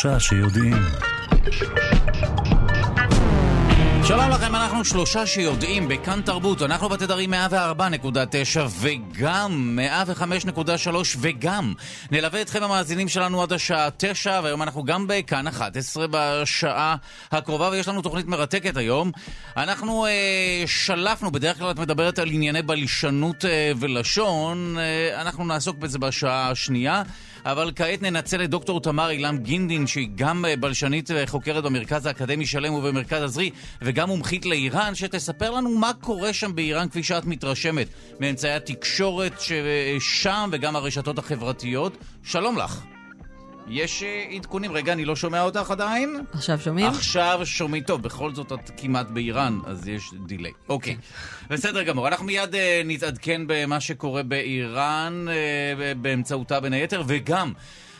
שלושה שיודעים. שלום לכם, אנחנו שלושה שיודעים בכאן תרבות, אנחנו בתדרים 104.9 וגם 105.3 וגם נלווה אתכם המאזינים שלנו עד השעה 9 והיום אנחנו גם בכאן 11 בשעה הקרובה ויש לנו תוכנית מרתקת היום. אנחנו אה, שלפנו, בדרך כלל את מדברת על ענייני בלשנות אה, ולשון, אה, אנחנו נעסוק בזה בשעה השנייה. אבל כעת ננצל את דוקטור תמר אילם גינדין, שהיא גם אה, בלשנית וחוקרת במרכז האקדמי שלם ובמרכז עזרי, וגם מומחית לאיראן, שתספר לנו מה קורה שם באיראן כפי שאת מתרשמת מאמצעי התקשורת שם וגם הרשתות החברתיות. שלום לך. יש אה, עדכונים. רגע, אני לא שומע אותך עדיין. עכשיו שומעים? עכשיו שומעים. טוב, בכל זאת את כמעט באיראן, אז יש דיליי. אוקיי. בסדר גמור. אנחנו מיד uh, נתעדכן במה שקורה באיראן, uh, באמצעותה בין היתר, וגם...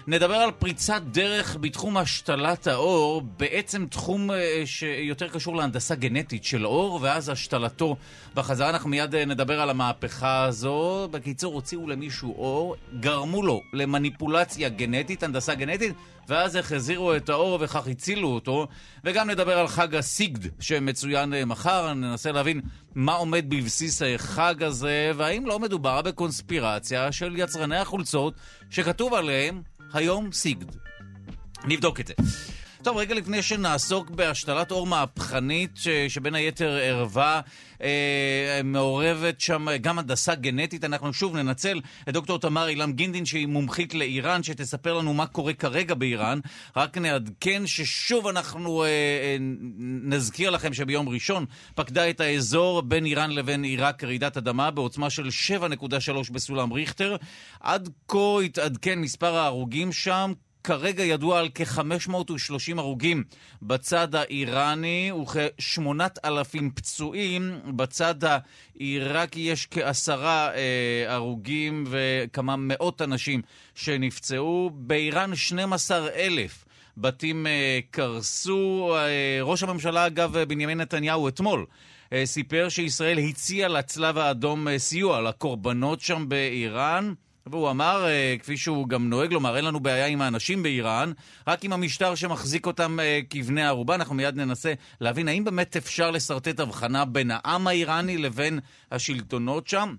נדבר על פריצת דרך בתחום השתלת העור, בעצם תחום uh, שיותר קשור להנדסה גנטית של עור, ואז השתלתו בחזרה. אנחנו מיד uh, נדבר על המהפכה הזו. בקיצור, הוציאו למישהו עור, גרמו לו למניפולציה גנטית, הנדסה גנטית, ואז איך החזירו את העור וכך הצילו אותו. וגם נדבר על חג הסיגד שמצוין uh, מחר, ננסה להבין מה עומד בבסיס החג הזה, והאם לא מדובר בקונספירציה של יצרני החולצות שכתוב עליהם היום סיגד. נבדוק את זה. טוב, רגע לפני שנעסוק בהשתלת עור מהפכנית, ש, שבין היתר ערווה, אה, מעורבת שם גם הנדסה גנטית, אנחנו שוב ננצל את דוקטור תמר אילם גינדין, שהיא מומחית לאיראן, שתספר לנו מה קורה כרגע באיראן. רק נעדכן ששוב אנחנו אה, אה, נזכיר לכם שביום ראשון פקדה את האזור בין איראן לבין עיראק רעידת אדמה בעוצמה של 7.3 בסולם ריכטר. עד כה התעדכן מספר ההרוגים שם. כרגע ידוע על כ-530 הרוגים בצד האיראני וכ-8,000 פצועים. בצד העיראקי יש כעשרה אה, הרוגים וכמה מאות אנשים שנפצעו. באיראן 12,000. בתים אה, קרסו. אה, ראש הממשלה, אגב, בנימין נתניהו אתמול אה, סיפר שישראל הציעה לצלב האדום אה, סיוע לקורבנות שם באיראן. והוא אמר, אה, כפי שהוא גם נוהג לומר, אין לנו בעיה עם האנשים באיראן, רק עם המשטר שמחזיק אותם אה, כבני ערובה. אנחנו מיד ננסה להבין האם באמת אפשר לשרטט הבחנה בין העם האיראני לבין השלטונות שם.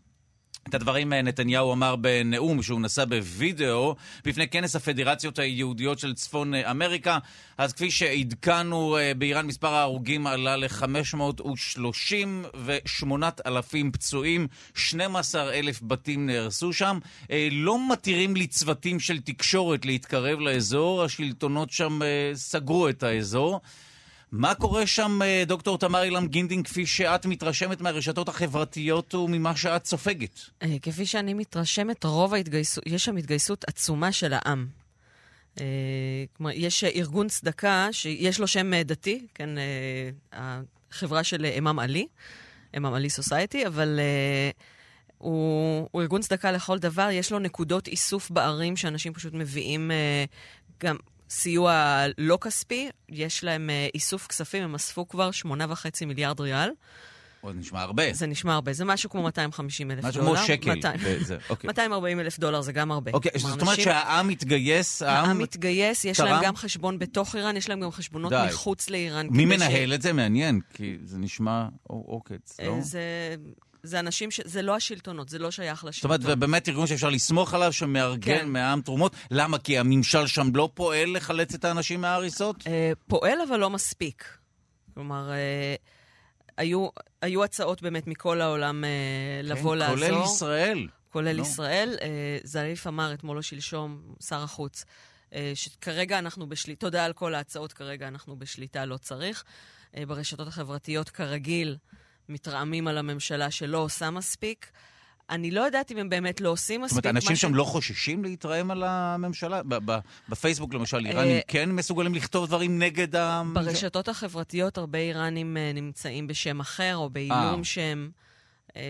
את הדברים אה, נתניהו אמר בנאום שהוא נשא בווידאו בפני כנס הפדרציות היהודיות של צפון אה, אמריקה. אז כפי שעדכנו אה, באיראן, מספר ההרוגים עלה ל-530 ו-8,000 פצועים, 12,000 בתים נהרסו שם. לא מתירים לצוותים של תקשורת להתקרב לאזור, השלטונות שם סגרו את האזור. מה קורה שם, אה, דוקטור תמר אילם גינדין, כפי שאת מתרשמת מהרשתות החברתיות וממה שאת סופגת? אה, כפי שאני מתרשמת, רוב ההתגייסות, יש שם התגייסות עצומה של העם. אה, כלומר, יש ארגון צדקה שיש לו שם דתי, כן, החברה של אמאם עלי, אמאם עלי סוסייטי, אבל... הוא, הוא ארגון צדקה לכל דבר, יש לו נקודות איסוף בערים שאנשים פשוט מביאים גם סיוע לא כספי, יש להם אה, איסוף כספים, הם אספו כבר 8.5 מיליארד ריאל. זה נשמע הרבה. זה נשמע הרבה, זה משהו כמו 250 אלף דולר. משהו כמו שקל. 200, אוקיי. 240 אלף דולר זה גם הרבה. אוקיי, זאת אומרת שהעם מתגייס, העם... העם מתגייס, יש להם גם חשבון בתוך איראן, יש להם גם חשבונות מחוץ לאיראן. מי מנהל את זה? מעניין, כי זה נשמע עוקץ, לא? אה, זה... זה אנשים ש... זה לא השלטונות, זה לא שייך לשלטון. זאת אומרת, ובאמת ארגון שאפשר לסמוך עליו, שמארגן כן. מהעם תרומות. למה? כי הממשל שם לא פועל לחלץ את האנשים מההריסות? אה, פועל, אבל לא מספיק. כלומר, אה, היו, היו הצעות באמת מכל העולם אה, כן, לבוא לעזור. כולל ישראל. כולל לא. ישראל. אה, זריף אמר אתמול או שלשום, שר החוץ, אה, שכרגע אנחנו בשליטה, תודה על כל ההצעות, כרגע אנחנו בשליטה, לא צריך. אה, ברשתות החברתיות, כרגיל, מתרעמים על הממשלה שלא עושה מספיק. אני לא יודעת אם הם באמת לא עושים מספיק. זאת אומרת, אנשים שם. לא חוששים להתרעם על הממשלה? בפייסבוק למשל, איראנים אה, כן מסוגלים לכתוב דברים נגד ה... ברשתות החברתיות הרבה איראנים אה, נמצאים בשם אחר, או באיום אה. שם.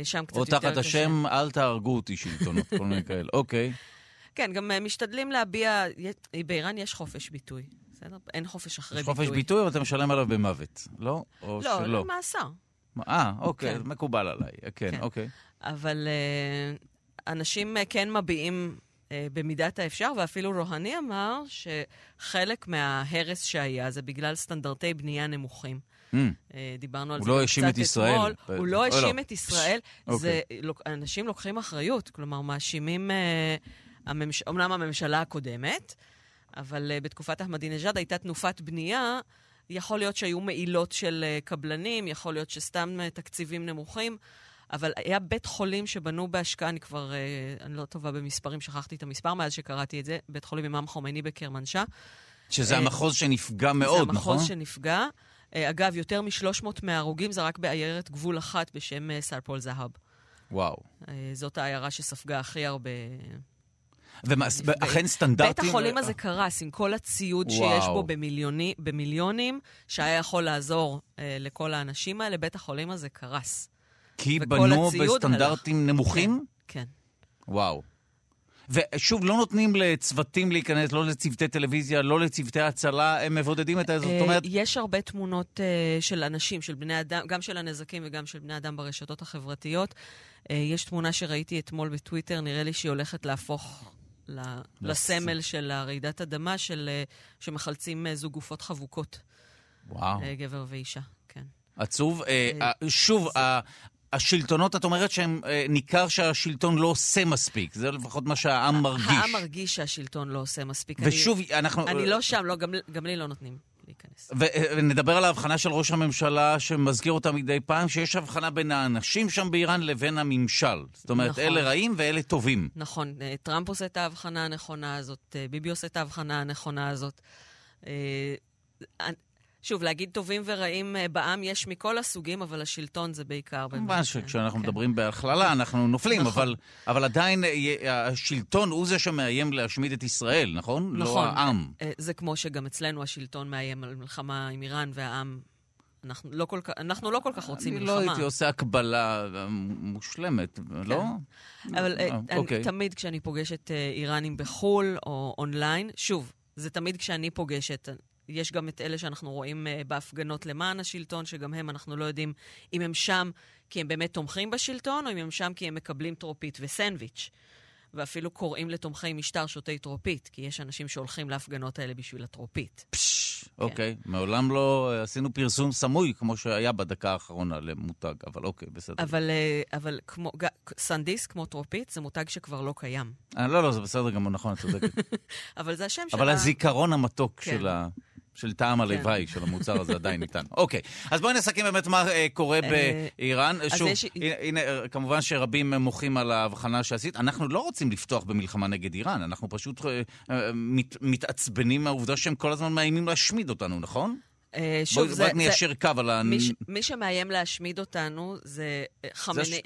שם קצת יותר קשה. או תחת השם, אל תהרגו אותי שלטונות, כל מיני כאלה. אוקיי. כן, גם משתדלים להביע... באיראן יש חופש ביטוי, בסדר? אין חופש אחרי ביטוי. יש חופש ביטוי, אבל אתה משלם עליו במוות, לא? או לא, שלא? לא, מאסר. אה, אוקיי, כן. מקובל עליי. כן, כן. אוקיי. אבל uh, אנשים uh, כן מביעים אה, במידת האפשר, ואפילו רוהני אמר שחלק מההרס שהיה זה בגלל סטנדרטי בנייה נמוכים. Mm. אה, דיברנו על זה לא קצת את ישראל. אתמול. ב- הוא לא או האשים לא. את ישראל. אוקיי. זה, אנשים לוקחים אחריות, כלומר, מאשימים, אה, הממש... אומנם הממשלה הקודמת, אבל אה, בתקופת אחמדינג'אד הייתה תנופת בנייה. יכול להיות שהיו מעילות של אה, קבלנים, יכול להיות שסתם אה, תקציבים נמוכים, אבל היה בית חולים שבנו בהשקעה, אני כבר, אה, אני לא טובה במספרים, שכחתי את המספר מאז שקראתי את זה, בית חולים אימאם חומייני בקרמנשה. שזה המחוז שנפגע מאוד, זה נכון? המחוז שנפגע. אה, אגב, יותר מ-300 מההרוגים זה רק בעיירת גבול אחת בשם סרפול זהב. וואו. זאת העיירה שספגה הכי הרבה... ומה, נפגעים. אכן סטנדרטים... בית החולים הזה קרס עם כל הציוד וואו. שיש בו במיליוני, במיליונים, שהיה יכול לעזור אה, לכל האנשים האלה, בית החולים הזה קרס. כי בנו בסטנדרטים נמוכים? כן. וואו. ושוב, לא נותנים לצוותים להיכנס, לא לצוותי טלוויזיה, לא לצוותי הצלה, הם מבודדים את האזור. זאת אה, אומרת, יש הרבה תמונות אה, של אנשים, של בני אדם, גם של הנזקים וגם של בני אדם ברשתות החברתיות. אה, יש תמונה שראיתי אתמול בטוויטר, נראה לי שהיא הולכת להפוך לסמל של הרעידת אדמה, של, אה, שמחלצים אה, זוג גופות חבוקות, וואו, אה, גבר ואישה. כן. עצוב. אה, אה, אה, שוב, ה- השלטונות, את אומרת שניכר שהשלטון לא עושה מספיק. זה לפחות מה שהעם מרגיש. העם מרגיש שהשלטון לא עושה מספיק. ושוב, אנחנו... אני, אני לא שם, לא, גם, גם לי לא נותנים להיכנס. ונדבר על ההבחנה של ראש הממשלה, שמזכיר אותה מדי פעם, שיש הבחנה בין האנשים שם באיראן לבין הממשל. זאת אומרת, נכון. אלה רעים ואלה טובים. נכון, אה, טראמפ עושה את ההבחנה הנכונה הזאת, אה, ביבי עושה את ההבחנה הנכונה הזאת. אני- שוב, להגיד טובים ורעים אה, בעם יש מכל הסוגים, אבל השלטון זה בעיקר. כמובן שכשאנחנו כן. מדברים בהכללה, אנחנו נופלים, נכון. אבל, אבל עדיין אה, השלטון הוא זה שמאיים להשמיד את ישראל, נכון? לא נכון. העם. אה, זה כמו שגם אצלנו השלטון מאיים על מלחמה עם איראן, והעם... אנחנו לא כל כך, אנחנו לא כל כך רוצים אני מלחמה. לא הייתי עושה הקבלה מושלמת, לא? אבל אה, אה, אני, אוקיי. תמיד כשאני פוגשת איראנים בחו"ל או אונליין, שוב, זה תמיד כשאני פוגשת. יש גם את אלה שאנחנו רואים אה, בהפגנות למען השלטון, שגם הם, אנחנו לא יודעים אם הם שם כי הם באמת תומכים בשלטון, או אם הם שם כי הם מקבלים טרופית וסנדוויץ'. ואפילו קוראים לתומכי משטר שותי טרופית, כי יש אנשים שהולכים להפגנות האלה בשביל הטרופית. פשש, אוקיי. מעולם לא אה, עשינו פרסום סמוי, כמו שהיה בדקה האחרונה למותג, אבל אוקיי, בסדר. אבל, אה, אבל כמו, סנדיס, כמו טרופית, זה מותג שכבר לא קיים. אה, לא, לא, זה בסדר גמור, נכון, את צודקת. אבל זה השם של אבל ה... הזיכרון המתוק כן. של ה... של טעם הלוואי של המוצר הזה עדיין איתנו. אוקיי, אז בואי נסכם באמת מה אה, קורה אה, באיראן. שוב, הנה, כמובן שרבים מוחים על ההבחנה שעשית. אנחנו לא רוצים לפתוח במלחמה נגד איראן, אנחנו פשוט אה, מת, מתעצבנים מהעובדה שהם כל הזמן מאיימים להשמיד אותנו, נכון? אה, שוב, בואי זה... בואי ניישר קו על ה... מי, ש- מי שמאיים להשמיד אותנו, זה אה,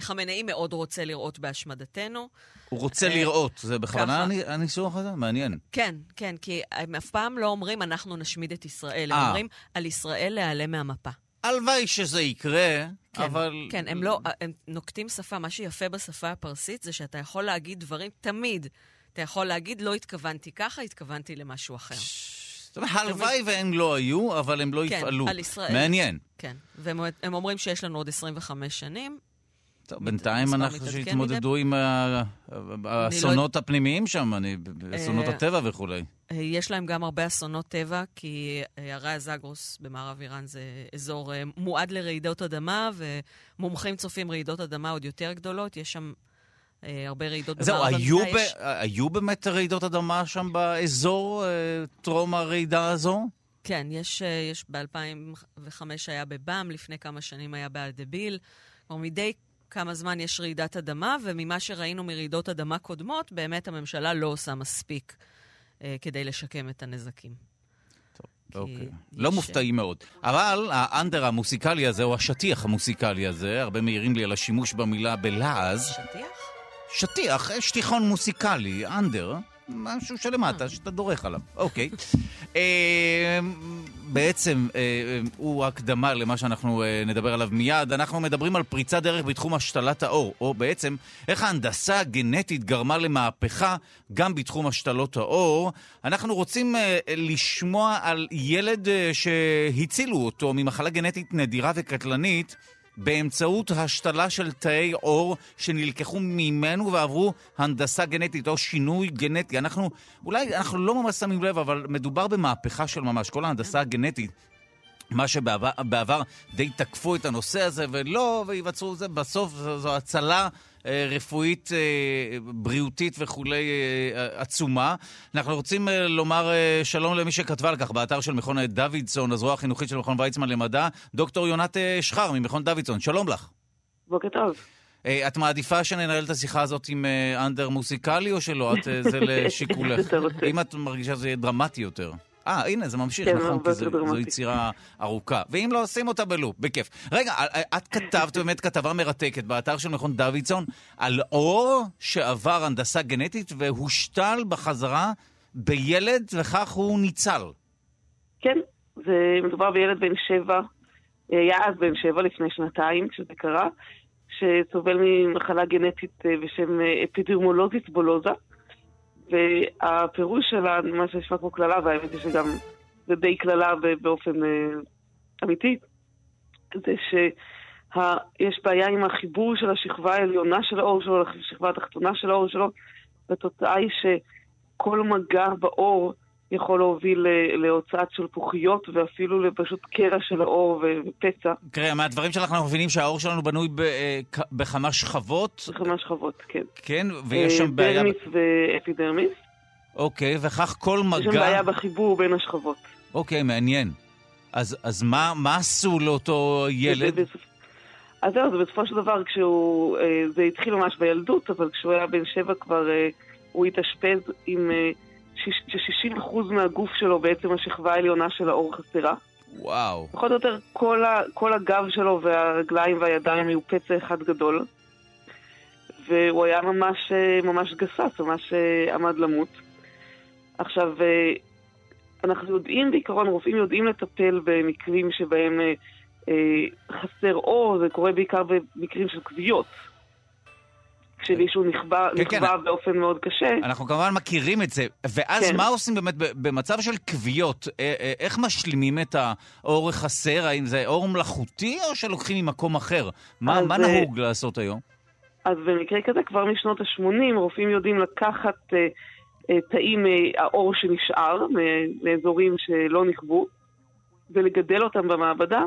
חמינאי, ש- מאוד רוצה לראות בהשמדתנו. הוא רוצה אה, לראות, זה בכוונה הניסוח הזה? מעניין. כן, כן, כי הם אף פעם לא אומרים, אנחנו נשמיד את ישראל. הם. אומרים, על ישראל להיעלם מהמפה. הלוואי שזה יקרה, כן, אבל... כן, הם לא, הם נוקטים שפה, מה שיפה בשפה הפרסית זה שאתה יכול להגיד דברים תמיד. אתה יכול להגיד, לא התכוונתי ככה, התכוונתי למשהו אחר. זאת אומרת, הלוואי והם לא היו, אבל הם לא כן, יפעלו. על ישראל. מעניין. כן, והם הם אומרים שיש לנו עוד 25 שנים. טוב, בינתיים אנחנו מתעדכן שיתמודדו עם ה- האסונות הפנימיים שם, אני- אסונות אה, הטבע וכולי. אה, יש להם גם הרבה אסונות טבע, כי אה, הרי הזגרוס במערב איראן זה אזור מועד לרעידות אדמה, ומומחים צופים רעידות אדמה עוד יותר גדולות. יש שם הרבה רעידות זהו, במערב היו, המדינה. ב... יש- היו באמת רעידות אדמה שם באזור, אה, טרום הרעידה הזו? כן, יש, אה, יש ב-2005 היה בבאם, לפני כמה שנים היה באלדביל. כלומר, מדי כמה זמן יש רעידת אדמה, וממה שראינו מרעידות אדמה קודמות, באמת הממשלה לא עושה מספיק אה, כדי לשקם את הנזקים. כי אוקיי. יש- לא מופתעים מאוד. אבל האנדר המוסיקלי הזה, או השטיח המוסיקלי הזה, הרבה מעירים לי על השימוש במילה בלעז. שטיח? שטיח, אה, שטיחון מוסיקלי, אנדר, משהו שלמטה, שאתה דורך עליו. אוקיי. אה, בעצם אה, אה, הוא הקדמה למה שאנחנו אה, נדבר עליו מיד. אנחנו מדברים על פריצת דרך בתחום השתלת העור, או בעצם איך ההנדסה הגנטית גרמה למהפכה גם בתחום השתלות העור. אנחנו רוצים אה, לשמוע על ילד אה, שהצילו אותו ממחלה גנטית נדירה וקטלנית. באמצעות השתלה של תאי עור שנלקחו ממנו ועברו הנדסה גנטית או שינוי גנטי. אנחנו, אולי אנחנו לא ממש שמים לב, אבל מדובר במהפכה של ממש. כל ההנדסה הגנטית מה שבעבר די תקפו את הנושא הזה, ולא, את זה, בסוף זו, זו הצלה רפואית, אה, בריאותית וכולי אה, עצומה. אנחנו רוצים לומר שלום למי שכתבה על כך באתר של מכון דוידסון, הזרוע החינוכית של מכון ויצמן למדע, דוקטור יונת שחר ממכון דוידסון. שלום לך. בוקר טוב. את מעדיפה שננהל את השיחה הזאת עם אנדר מוסיקלי או שלא? את, זה לשיקולך. אם את מרגישה שזה יהיה דרמטי יותר. אה, הנה, זה ממשיך, כן, נכון, כי זו, זו יצירה ארוכה. ואם לא, שים אותה בלופ, בכיף. רגע, את כתבת באמת כתבה מרתקת באתר של מכון דוידסון על אור שעבר הנדסה גנטית והושתל בחזרה בילד, וכך הוא ניצל. כן, זה מדובר בילד בן שבע, היה אז בן שבע לפני שנתיים, כשזה קרה, שסובל ממחלה גנטית אה, בשם אה, אפידרמולוזית בולוזה. והפירוש שלה, מה שנשמע כמו קללה, והאמת היא שגם זה די קללה באופן אה, אמיתי, זה שיש בעיה עם החיבור של השכבה העליונה של האור שלו לשכבה התחתונה של האור שלו, והתוצאה היא שכל מגע באור יכול להוביל להוצאת שלפוחיות ואפילו לפשוט קרע של האור ופצע. תראה, מהדברים שלך אנחנו מבינים שהאור שלנו בנוי אה, בכמה שכבות? בכמה שכבות, כן. כן, ויש שם בעיה... דרמיס ואפידרמיס. אוקיי, וכך כל מגע... יש שם בעיה בחיבור בין השכבות. אוקיי, מעניין. אז, אז מה, מה עשו לאותו ילד? אז זהו, זה בסופו של דבר כשהוא... אה, זה התחיל ממש בילדות, אבל כשהוא היה בן שבע כבר אה, הוא התאשפז עם... ש-60% מהגוף שלו בעצם השכבה העליונה של האור חסרה. וואו. פחות או יותר כל, ה, כל הגב שלו והרגליים והידיים היו פצע אחד גדול. והוא היה ממש, ממש גסס, ממש אה, עמד למות. עכשיו, אה, אנחנו יודעים בעיקרון, רופאים יודעים לטפל במקרים שבהם אה, חסר אור, זה קורה בעיקר במקרים של כוויות. כשמישהו נכבה, כן, נכבה כן. באופן מאוד קשה. אנחנו כמובן מכירים את זה. ואז כן. מה עושים באמת במצב של כוויות? אה, אה, איך משלימים את האור החסר? האם זה אור מלאכותי או שלוקחים ממקום אחר? מה, מה אה, נהוג לעשות היום? אז במקרה כזה, כבר משנות ה-80, רופאים יודעים לקחת אה, אה, תאים אה, האור שנשאר מאזורים שלא נכבו, ולגדל אותם במעבדה,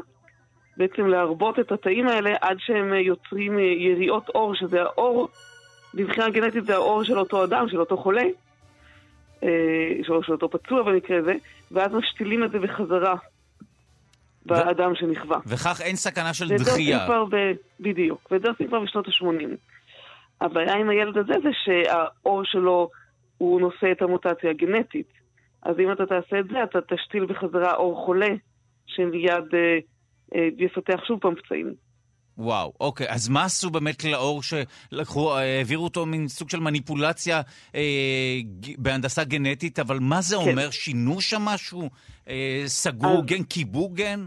בעצם להרבות את התאים האלה עד שהם יוצרים יריעות אור, שזה האור מבחינה גנטית זה האור של אותו אדם, של אותו חולה, אה, של, של אותו פצוע במקרה הזה, ואז משתילים את זה בחזרה באדם שנכווה. וכך אין סכנה של דחייה. ב... בדיוק, ואת זה עושים כבר בשנות ה-80. הבעיה עם הילד הזה זה שהאור שלו, הוא נושא את המוטציה הגנטית. אז אם אתה תעשה את זה, אתה תשתיל בחזרה אור חולה, שמיד אה, אה, יפתח שוב פעם פצעים. וואו, אוקיי. אז מה עשו באמת לאור שלקחו, אה, העבירו אותו מין סוג של מניפולציה אה, בהנדסה גנטית, אבל מה זה כן. אומר? שינו שם משהו? אה, סגרו אז, גן, קיבו גן?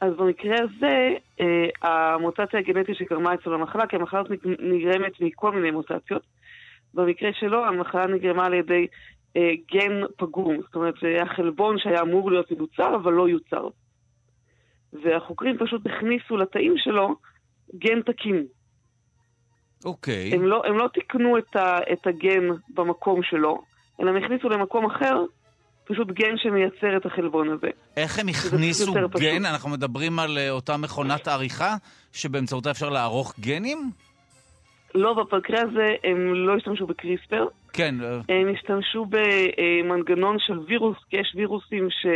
אז במקרה הזה, אה, המוטציה הגנטית שגרמה אצלו למחלה, כי המחלה נגרמת מכל מיני מוטציות. במקרה שלו, המחלה נגרמה על ידי אה, גן פגום. זאת אומרת, זה היה חלבון שהיה אמור להיות מיוצר, אבל לא יוצר. והחוקרים פשוט הכניסו לתאים שלו גן תקין. אוקיי. הם לא, הם לא תיקנו את, ה, את הגן במקום שלו, אלא הם הכניסו למקום אחר פשוט גן שמייצר את החלבון הזה. איך הם הכניסו גן? פשוט. אנחנו מדברים על uh, אותה מכונת העריכה, שבאמצעותה אפשר לערוך גנים? לא, במקרה הזה הם לא השתמשו בקריספר. כן. הם השתמשו במנגנון של וירוס, כי יש וירוסים ש...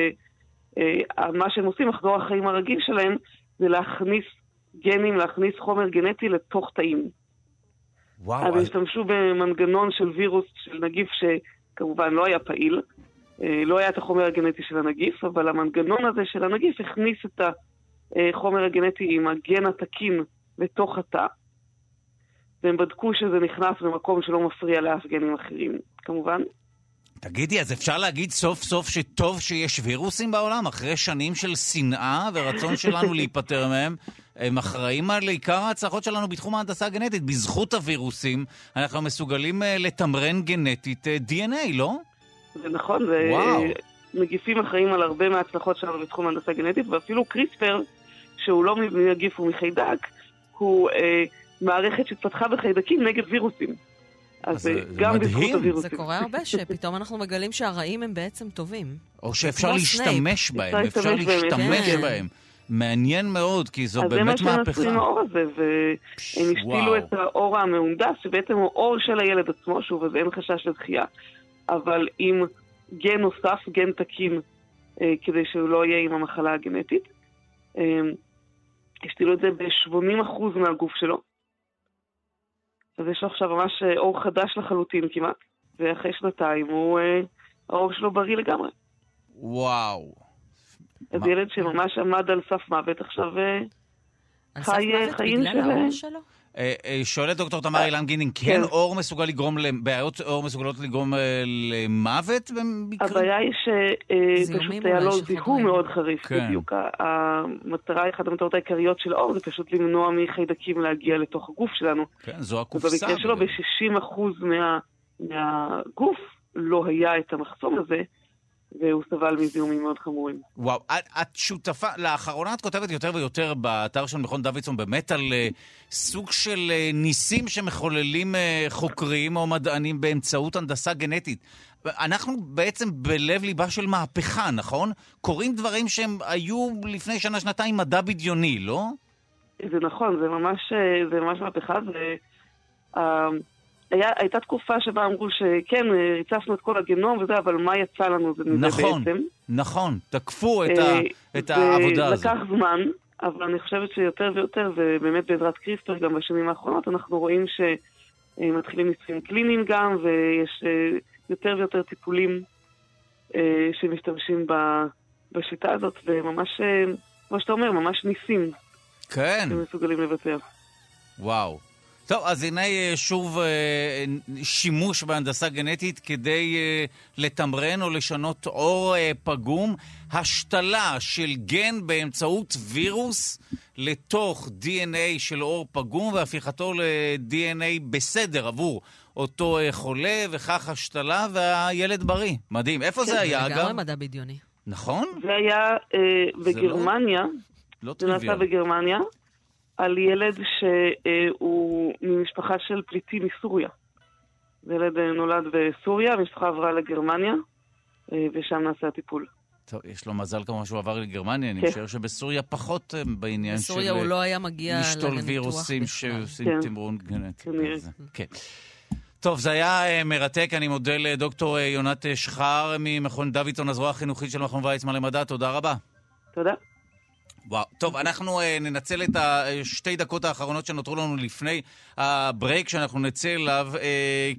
אה, מה שהם עושים, מחזור החיים הרגיל שלהם, זה להכניס גנים, להכניס חומר גנטי לתוך תאים. וואו. אז הם השתמשו במנגנון של וירוס, של נגיף שכמובן לא היה פעיל, אה, לא היה את החומר הגנטי של הנגיף, אבל המנגנון הזה של הנגיף הכניס את החומר הגנטי עם הגן התקין לתוך התא, והם בדקו שזה נכנס במקום שלא מפריע לאף גנים אחרים, כמובן. תגידי, אז אפשר להגיד סוף סוף שטוב שיש וירוסים בעולם? אחרי שנים של שנאה ורצון שלנו להיפטר מהם, הם אחראים על עיקר ההצלחות שלנו בתחום ההנדסה הגנטית. בזכות הווירוסים אנחנו מסוגלים אה, לתמרן גנטית אה, DNA, לא? זה נכון, זה... נגיפים אחראים על הרבה מההצלחות שלנו בתחום ההנדסה הגנטית, ואפילו קריספר, שהוא לא מנגיף ומחיידק, הוא אה, מערכת שהתפתחה בחיידקים נגד וירוסים. אז זה- אה, זה גם. בזכות הווירוסים. זה קורה הרבה, שפתאום אנחנו מגלים שהרעים הם בעצם טובים. או שאפשר להשתמש. בהם, אפשר להשתמש בהם, כן. בהם. מעניין מאוד, כי זו אז זה מה באמת שהם עשו מהפכה. עם האור הזה, והם השתילו וואו. את האור המהונדס, שבעצם הוא אור של הילד עצמו, שוב, אז אין חשש לדחייה, אבל עם גן נוסף, גן תקין, אה, כדי שהוא לא יהיה עם המחלה הגנטית. אה, השתילו את זה ב-80% מהגוף שלו. אז יש לו עכשיו ממש אה, עור חדש לחלוטין כמעט, ואחרי שנתיים הוא, אה, העור שלו בריא לגמרי. וואו. אז מה? ילד שממש עמד על סף מוות עכשיו... אה, על חי- סף מוות בגלל העור שלו? אה, אה, שואלת דוקטור תמר אילן גינינג, כן כן. עור מסוגל לגרום, ל- בעיות עור מסוגלות לגרום אה, למוות במקרים? הבעיה היא שפשוט היה לו זיהום. מאוד חריף, כן. בדיוק. המטרה, אחת המטרות העיקריות של האור זה פשוט למנוע מחיידקים להגיע לתוך הגוף שלנו. כן, זו הקופסה. ובמקרה שלו, בגלל- ב-60% מה, מהגוף לא היה את המחסום הזה, והוא סבל מזיהומים מאוד חמורים. וואו, את, את שותפה, לאחרונה את כותבת יותר ויותר באתר של מכון דוידסון באמת על uh, סוג של uh, ניסים שמחוללים uh, חוקרים או מדענים באמצעות הנדסה גנטית. אנחנו בעצם בלב ליבה של מהפכה, נכון? קורים דברים שהם היו לפני שנה-שנתיים מדע בדיוני, לא? זה נכון, זה ממש, זה ממש מהפכה. זה, היה, הייתה תקופה שבה אמרו שכן, אה, ריצפנו את כל הגנום וזה, אבל מה יצא לנו זה מזה נכון, בעצם? נכון, תקפו את, אה, ה, את העבודה הזאת. לקח זמן, אבל אני חושבת שיותר ויותר, ובאמת בעזרת קריספר גם בשנים האחרונות, אנחנו רואים שמתחילים ניסויים קליניים גם, ויש אה, יותר ויותר טיפולים אה, שמשתמשים ב- בשיטה הזאת, וממש, אה, כמו שאתה אומר, ממש ניסים כן. שמסוגלים לבצע. וואו. טוב, אז הנה אה, שוב אה, שימוש בהנדסה גנטית כדי אה, לתמרן או לשנות עור אה, פגום. השתלה של גן באמצעות וירוס לתוך DNA של עור פגום והפיכתו ל-DNA בסדר עבור אותו אה, חולה, וכך השתלה והילד בריא. מדהים. איפה זה היה, לגמרי אגב? מדע בדיוני. נכון? זה היה אה, בגרמניה, לא זה נעשה. בגרמניה, על ילד שהוא ממשפחה של פליטים מסוריה. זה ילד אה, נולד בסוריה, המשפחה עברה לגרמניה, אה, ושם נעשה הטיפול. טוב, יש לו מזל כמובן שהוא עבר לגרמניה, אני כן. משער שבסוריה פחות אה, בעניין של... בסוריה הוא לא היה מגיע לשתול לניתוח וירוסים בכלל. שעושים כן. תמרון גנטי. כן. טוב, זה היה אה, מרתק, אני מודה לדוקטור אה, יונת אה, שחר ממכון דוידסון, הזרוע החינוכית של מכון ויצמן למדע, תודה רבה. תודה. וואו. טוב, אנחנו uh, ננצל את השתי דקות האחרונות שנותרו לנו לפני הברייק שאנחנו נצא אליו uh,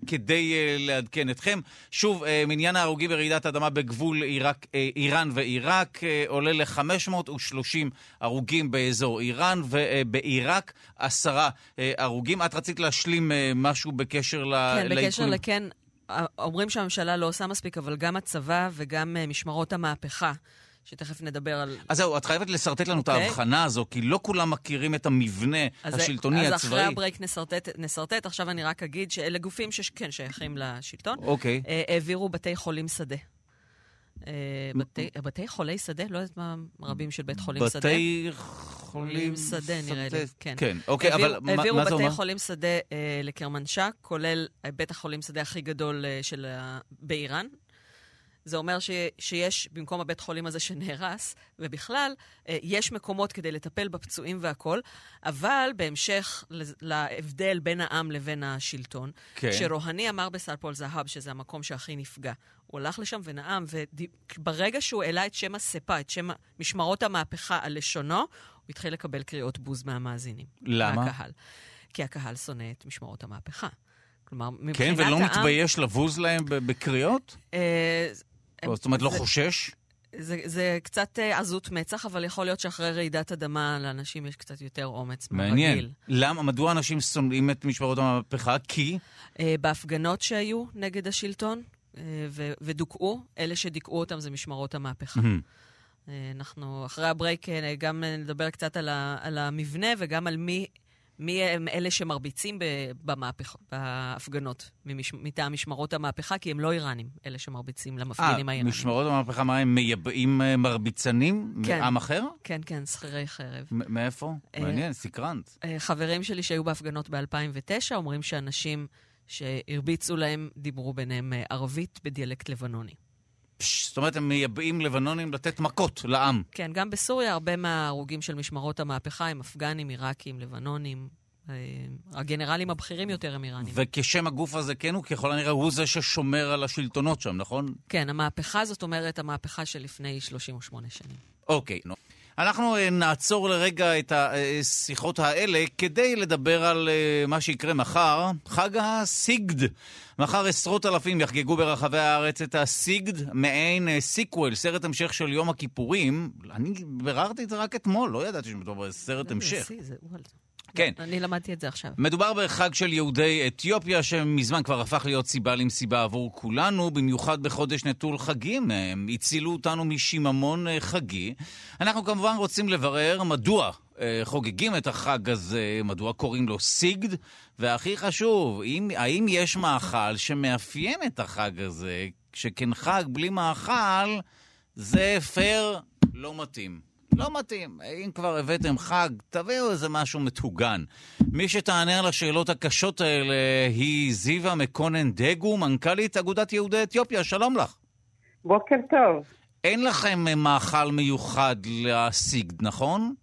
כדי uh, לעדכן אתכם. שוב, uh, מניין ההרוגים ברעידת אדמה בגבול עיראק, uh, איראן ועיראק uh, עולה ל-530 הרוגים באזור איראן, ובעיראק עשרה uh, הרוגים. את רצית להשלים uh, משהו בקשר ל... כן, בקשר? לכן, אומרים שהממשלה לא עושה מספיק, אבל גם הצבא וגם אה, משמרות המהפכה, שתכף נדבר על... אז זהו, את חייבת לשרטט לנו את אוקיי. ההבחנה הזו, כי לא כולם מכירים את המבנה אז- השלטוני אז הצבאי. אחרי הברייק נסרטט, נסרטט, עכשיו אני רק אגיד שאלה גופים שכן שייכים לשלטון. אוקיי. אה, העבירו בתי חולים שדה. אה, בתי, בתי חולי שדה? לא יודעת מה רבים של בית חולים שדה. בתי חולים שדה, נראה לי, כן. כן, אוקיי, אבל מה- העבירו מה זה בתי אומר? חולים שדה אה, לקרמנשק, כולל אה, בית החולים שדה הכי גדול אה, של, ה- באיראן. זה אומר ש, שיש, במקום הבית חולים הזה שנהרס, ובכלל, אה, יש מקומות כדי לטפל בפצועים והכול, אבל בהמשך להבדל בין העם לבין השלטון, כן. כשרוהני אמר בסלפול זהב, שזה המקום שהכי נפגע, הוא הלך לשם ונאם, וברגע שהוא העלה את שם הספה, את שם משמרות המהפכה על לשונו, הוא התחיל לקבל קריאות בוז מהמאזינים. למה? מהקהל. כי הקהל שונא את משמרות המהפכה. כלומר, כן, מבחינת ולא העם... מתבייש לבוז להם בקריאות? אה, זאת אומרת, לא זה- חושש? זה, זה קצת אה, עזות מצח, אבל יכול להיות שאחרי רעידת אדמה לאנשים יש קצת יותר אומץ מעניין. מהרגיל. למה, מדוע אנשים שונאים את משמרות המהפכה? כי? אה, בהפגנות שהיו נגד השלטון אה, ו- ודוכאו, אלה שדיכאו אותם זה משמרות המהפכה. אה, אנחנו אחרי הברייק גם נדבר קצת על, ה- על המבנה וגם על מי מי הם אלה שמרביצים במהפכ... בהפגנות ממש... מטעם משמרות המהפכה, כי הם לא איראנים, אלה שמרביצים למפגינים אה, האיראנים. משמרות המהפכה, מה, הם מייבאים אה, מרביצנים כן, מעם אחר? כן, כן, שכירי חרב. מאיפה? מעניין, סקרנט. חברים שלי שהיו בהפגנות ב-2009 אומרים שאנשים שהרביצו להם דיברו ביניהם ערבית בדיאלקט לבנוני. זאת אומרת, הם מייבאים לבנונים לתת מכות לעם. כן, גם בסוריה הרבה מההרוגים של משמרות המהפכה הם אפגנים, עיראקים, לבנונים. אה, הגנרלים הבכירים יותר הם איראנים. וכשם הגוף הזה, כן, הוא ככל הנראה הוא זה ששומר על השלטונות שם, נכון? כן, המהפכה זאת אומרת המהפכה שלפני 38 שנים. אוקיי, נו. אנחנו אה, נעצור לרגע את השיחות האלה כדי לדבר על אה, מה שיקרה מחר, חג הסיגד. מחר עשרות אלפים יחגגו ברחבי הארץ את הסיגד, מעין sequel, אה, סרט המשך של יום הכיפורים. אני ביררתי את זה רק אתמול, לא ידעתי שמדובר בסרט לא, המשך. כן. אני למדתי את זה עכשיו. מדובר בחג של יהודי אתיופיה, שמזמן כבר הפך להיות סיבה למסיבה עבור כולנו, במיוחד בחודש נטול חגים. הם הצילו אותנו משיממון אה, חגי. אנחנו כמובן רוצים לברר מדוע אה, חוגגים את החג הזה, מדוע קוראים לו סיגד, והכי חשוב, אם, האם יש מאכל שמאפיין את החג הזה, שכן חג בלי מאכל זה פייר לא מתאים. לא מתאים. אם כבר הבאתם חג, תביאו איזה משהו מטוגן. מי שתענה על השאלות הקשות האלה היא זיווה מקונן דגו, מנכ"לית אגודת יהודי אתיופיה. שלום לך. בוקר טוב. אין לכם מאכל מיוחד להשיג, נכון?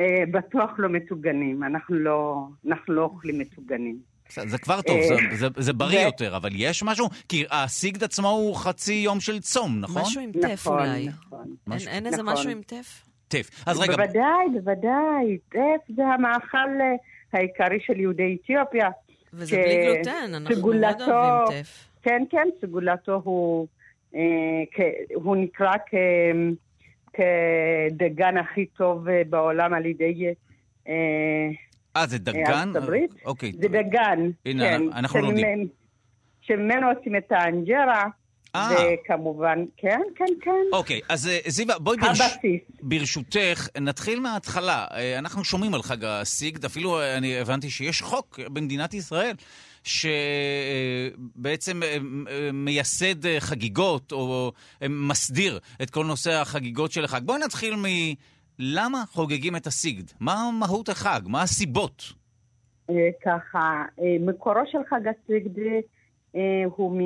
אה, בטוח לא מטוגנים. אנחנו לא, אנחנו לא אוכלים מטוגנים. זה כבר טוב, זה, אה, זה, זה בריא ו... יותר, אבל יש משהו? כי הסיגד עצמו הוא חצי יום של צום, נכון? משהו עם טף נכון, אולי. נכון. אין, משהו... אין איזה נכון. משהו עם טף? טף. אז רגע... בוודאי, בוודאי. טף זה המאכל אה, העיקרי של יהודי אתיופיה. וזה ש... בלי גלוטן, אנחנו מאוד אוהבים טף. כן, כן, סגולתו הוא, אה, כ... הוא נקרא כ... כדגן הכי טוב אה, בעולם על ידי... אה, אה, זה דגן? ארצות הברית. אוקיי. זה דגן, הנה, כן. אנחנו לומדים. שממנו עושים את האנג'רה. אה. וכמובן, כן, כן, כן. אוקיי, אז אה, זיווה, בואי ברש... ברשותך, נתחיל מההתחלה. אה, אנחנו שומעים על חג הסיגד, אפילו אני הבנתי שיש חוק במדינת ישראל שבעצם מייסד חגיגות, או מסדיר את כל נושא החגיגות של החג. בואי נתחיל מ... למה חוגגים את הסיגד? מה מהות החג? מה הסיבות? ככה, מקורו של חג הסיגד הוא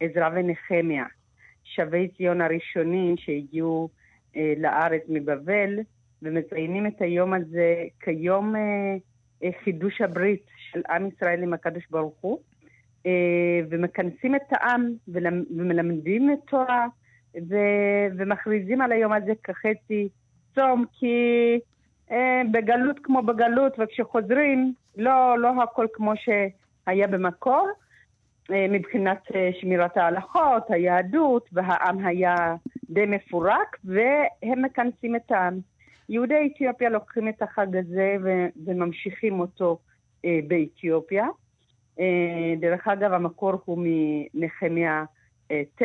מעזרא ונחמיה, שבי ציון הראשונים שהגיעו לארץ מבבל, ומציינים את היום הזה כיום חידוש הברית של עם ישראל עם הקדוש ברוך הוא, ומכנסים את העם ומלמדים את תורה, ומכריזים על היום הזה כחצי צום, כי אה, בגלות כמו בגלות, וכשחוזרים, לא, לא הכל כמו שהיה במקור, אה, מבחינת אה, שמירת ההלכות, היהדות, והעם היה די מפורק, והם מכנסים את העם. יהודי אתיופיה לוקחים את החג הזה וממשיכים אותו אה, באתיופיה. אה, דרך אגב, המקור הוא מנחמיה אה, ט'.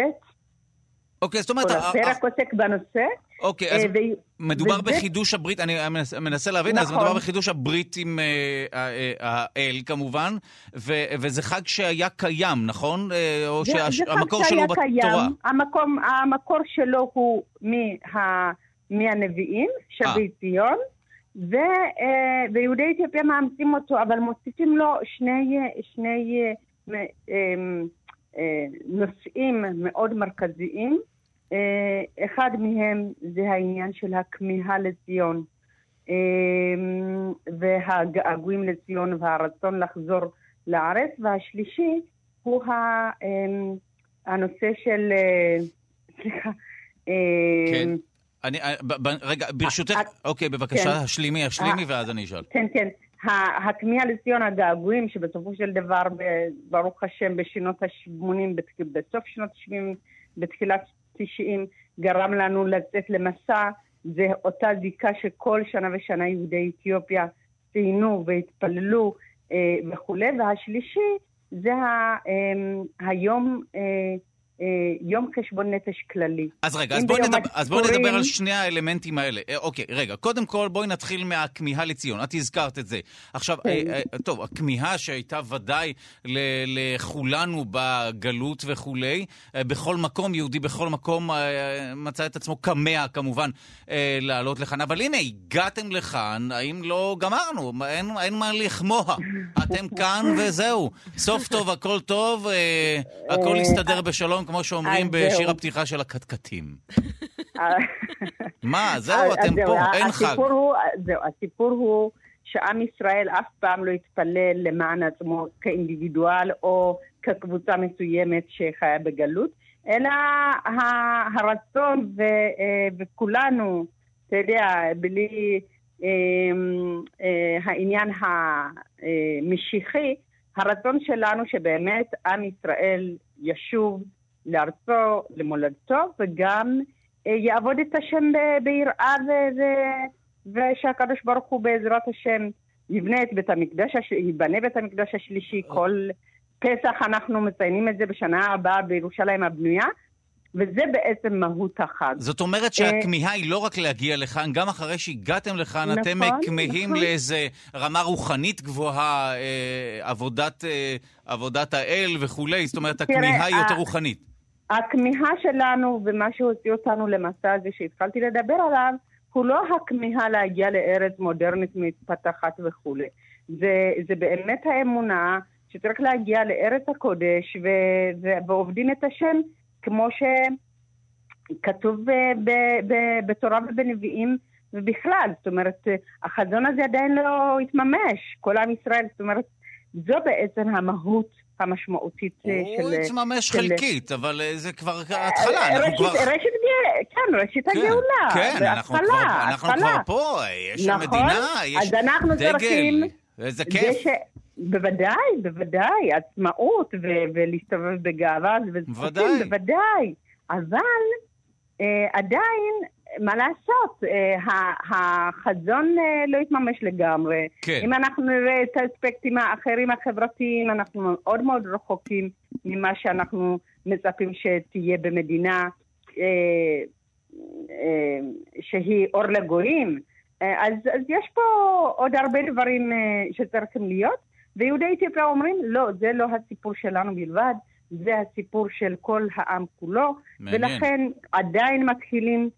אוקיי, זאת אומרת... כל הפרק עוסק בנושא. אוקיי, אז ו... מדובר וזה... בחידוש הברית, אני מנסה, להבין, נכון. אז מדובר בחידוש הברית עם uh, האל כמובן, ו, וזה חג שהיה קיים, נכון? או שהמקור שלו בתורה. המקום, המקור שלו הוא מה, מהנביאים, שבי ציון, ו, ויהודי אתיופיה מאמצים אותו, אבל מוסיפים לו שני, שני נושאים מאוד מרכזיים. אה, אחד מהם זה העניין של הכמיהה לציון אה, והגעגועים לציון והרצון לחזור לארץ, והשלישי הוא אה, הנושא של, סליחה, כן. אני, רגע, ברשותך, אוקיי, בבקשה, כן. השלימי, השלימי, ואז אני אשאל. כן, כן. הכמיהה לציון, הגעגועים, שבסופו של דבר, ברוך השם, בשנות ה-80, בסוף שנות ה-70, בתחילת 90 גרם לנו לצאת למסע, זה אותה זיקה שכל שנה ושנה יהודי אתיופיה ציינו והתפללו אה, וכולי, והשלישי זה אה, היום אה, יום חשבון נפש כללי. אז רגע, אז בואי נדבר, בוא נדבר על שני האלמנטים האלה. אה, אוקיי, רגע, קודם כל בואי נתחיל מהכמיהה לציון. את הזכרת את זה. עכשיו, כן. אה, אה, טוב, הכמיהה שהייתה ודאי לכולנו בגלות וכולי, אה, בכל מקום, יהודי בכל מקום אה, מצא את עצמו כמה כמובן אה, לעלות לכאן. אבל הנה, הגעתם לכאן, האם לא גמרנו? אין, אין מה לכמוה. אתם כאן וזהו. סוף טוב, הכל טוב, אה, הכל יסתדר בשלום. כמו שאומרים בשיר הפתיחה של הקטקטים. מה, זהו, אתם פה, אין חג. זהו, הסיפור הוא שעם ישראל אף פעם לא התפלל למען עצמו כאינדיבידואל או כקבוצה מסוימת שחיה בגלות, אלא הרצון אה, וכולנו, אתה יודע, בלי אמ, אה, העניין המשיחי, הרצון שלנו שבאמת עם ישראל ישוב לארצו, למולדתו, וגם אה, יעבוד את השם ביראה ושהקדוש ברוך הוא בעזרת השם יבנה את בית המקדש, יבנה בית המקדש השלישי. כל פסח אנחנו מציינים את זה בשנה הבאה בירושלים הבנויה. וזה בעצם מהות החג. זאת אומרת אה, שהכמיהה היא לא רק להגיע לכאן, גם אחרי שהגעתם לכאן, נכון, אתם כמהים נכון. לאיזה רמה רוחנית גבוהה, עבודת, עבודת האל וכולי, זאת אומרת, הכמיהה היא יותר רוחנית. הכמיהה שלנו ומה שהוציא אותנו למסע הזה שהתחלתי לדבר עליו, הוא לא הכמיהה להגיע לארץ מודרנית מתפתחת וכולי. זה, זה באמת האמונה שצריך להגיע לארץ הקודש ו, ו, ועובדים את השם כמו שכתוב ב, ב, ב, בתורה ובנביאים ובכלל. זאת אומרת, החזון הזה עדיין לא התממש, כל עם ישראל. זאת אומרת, זו בעצם המהות המשמעותית אה, של... הוא התממש חלקית, אבל אה, זה כבר התחלה, אנחנו כבר... ראשית, כן, ראשית כן, הגאולה. כן, אנחנו כבר פה, יש נכון, מדינה, יש דגל, איזה כיף. בוודאי, בוודאי, עצמאות ולהסתובב בגאווה, בוודאי, בוודאי, אבל אה, עדיין מה לעשות, אה, החזון אה, לא התממש לגמרי. כן. אם אנחנו נראה את האספקטים האחרים החברתיים, אנחנו מאוד מאוד רחוקים ממה שאנחנו מצפים שתהיה במדינה אה, שהיא אור לגויים. אז, אז יש פה עוד הרבה דברים שצריכים להיות, ויהודי אתיופיה אומרים, לא, זה לא הסיפור שלנו בלבד, זה הסיפור של כל העם כולו, מעניין. ולכן עדיין מתחילים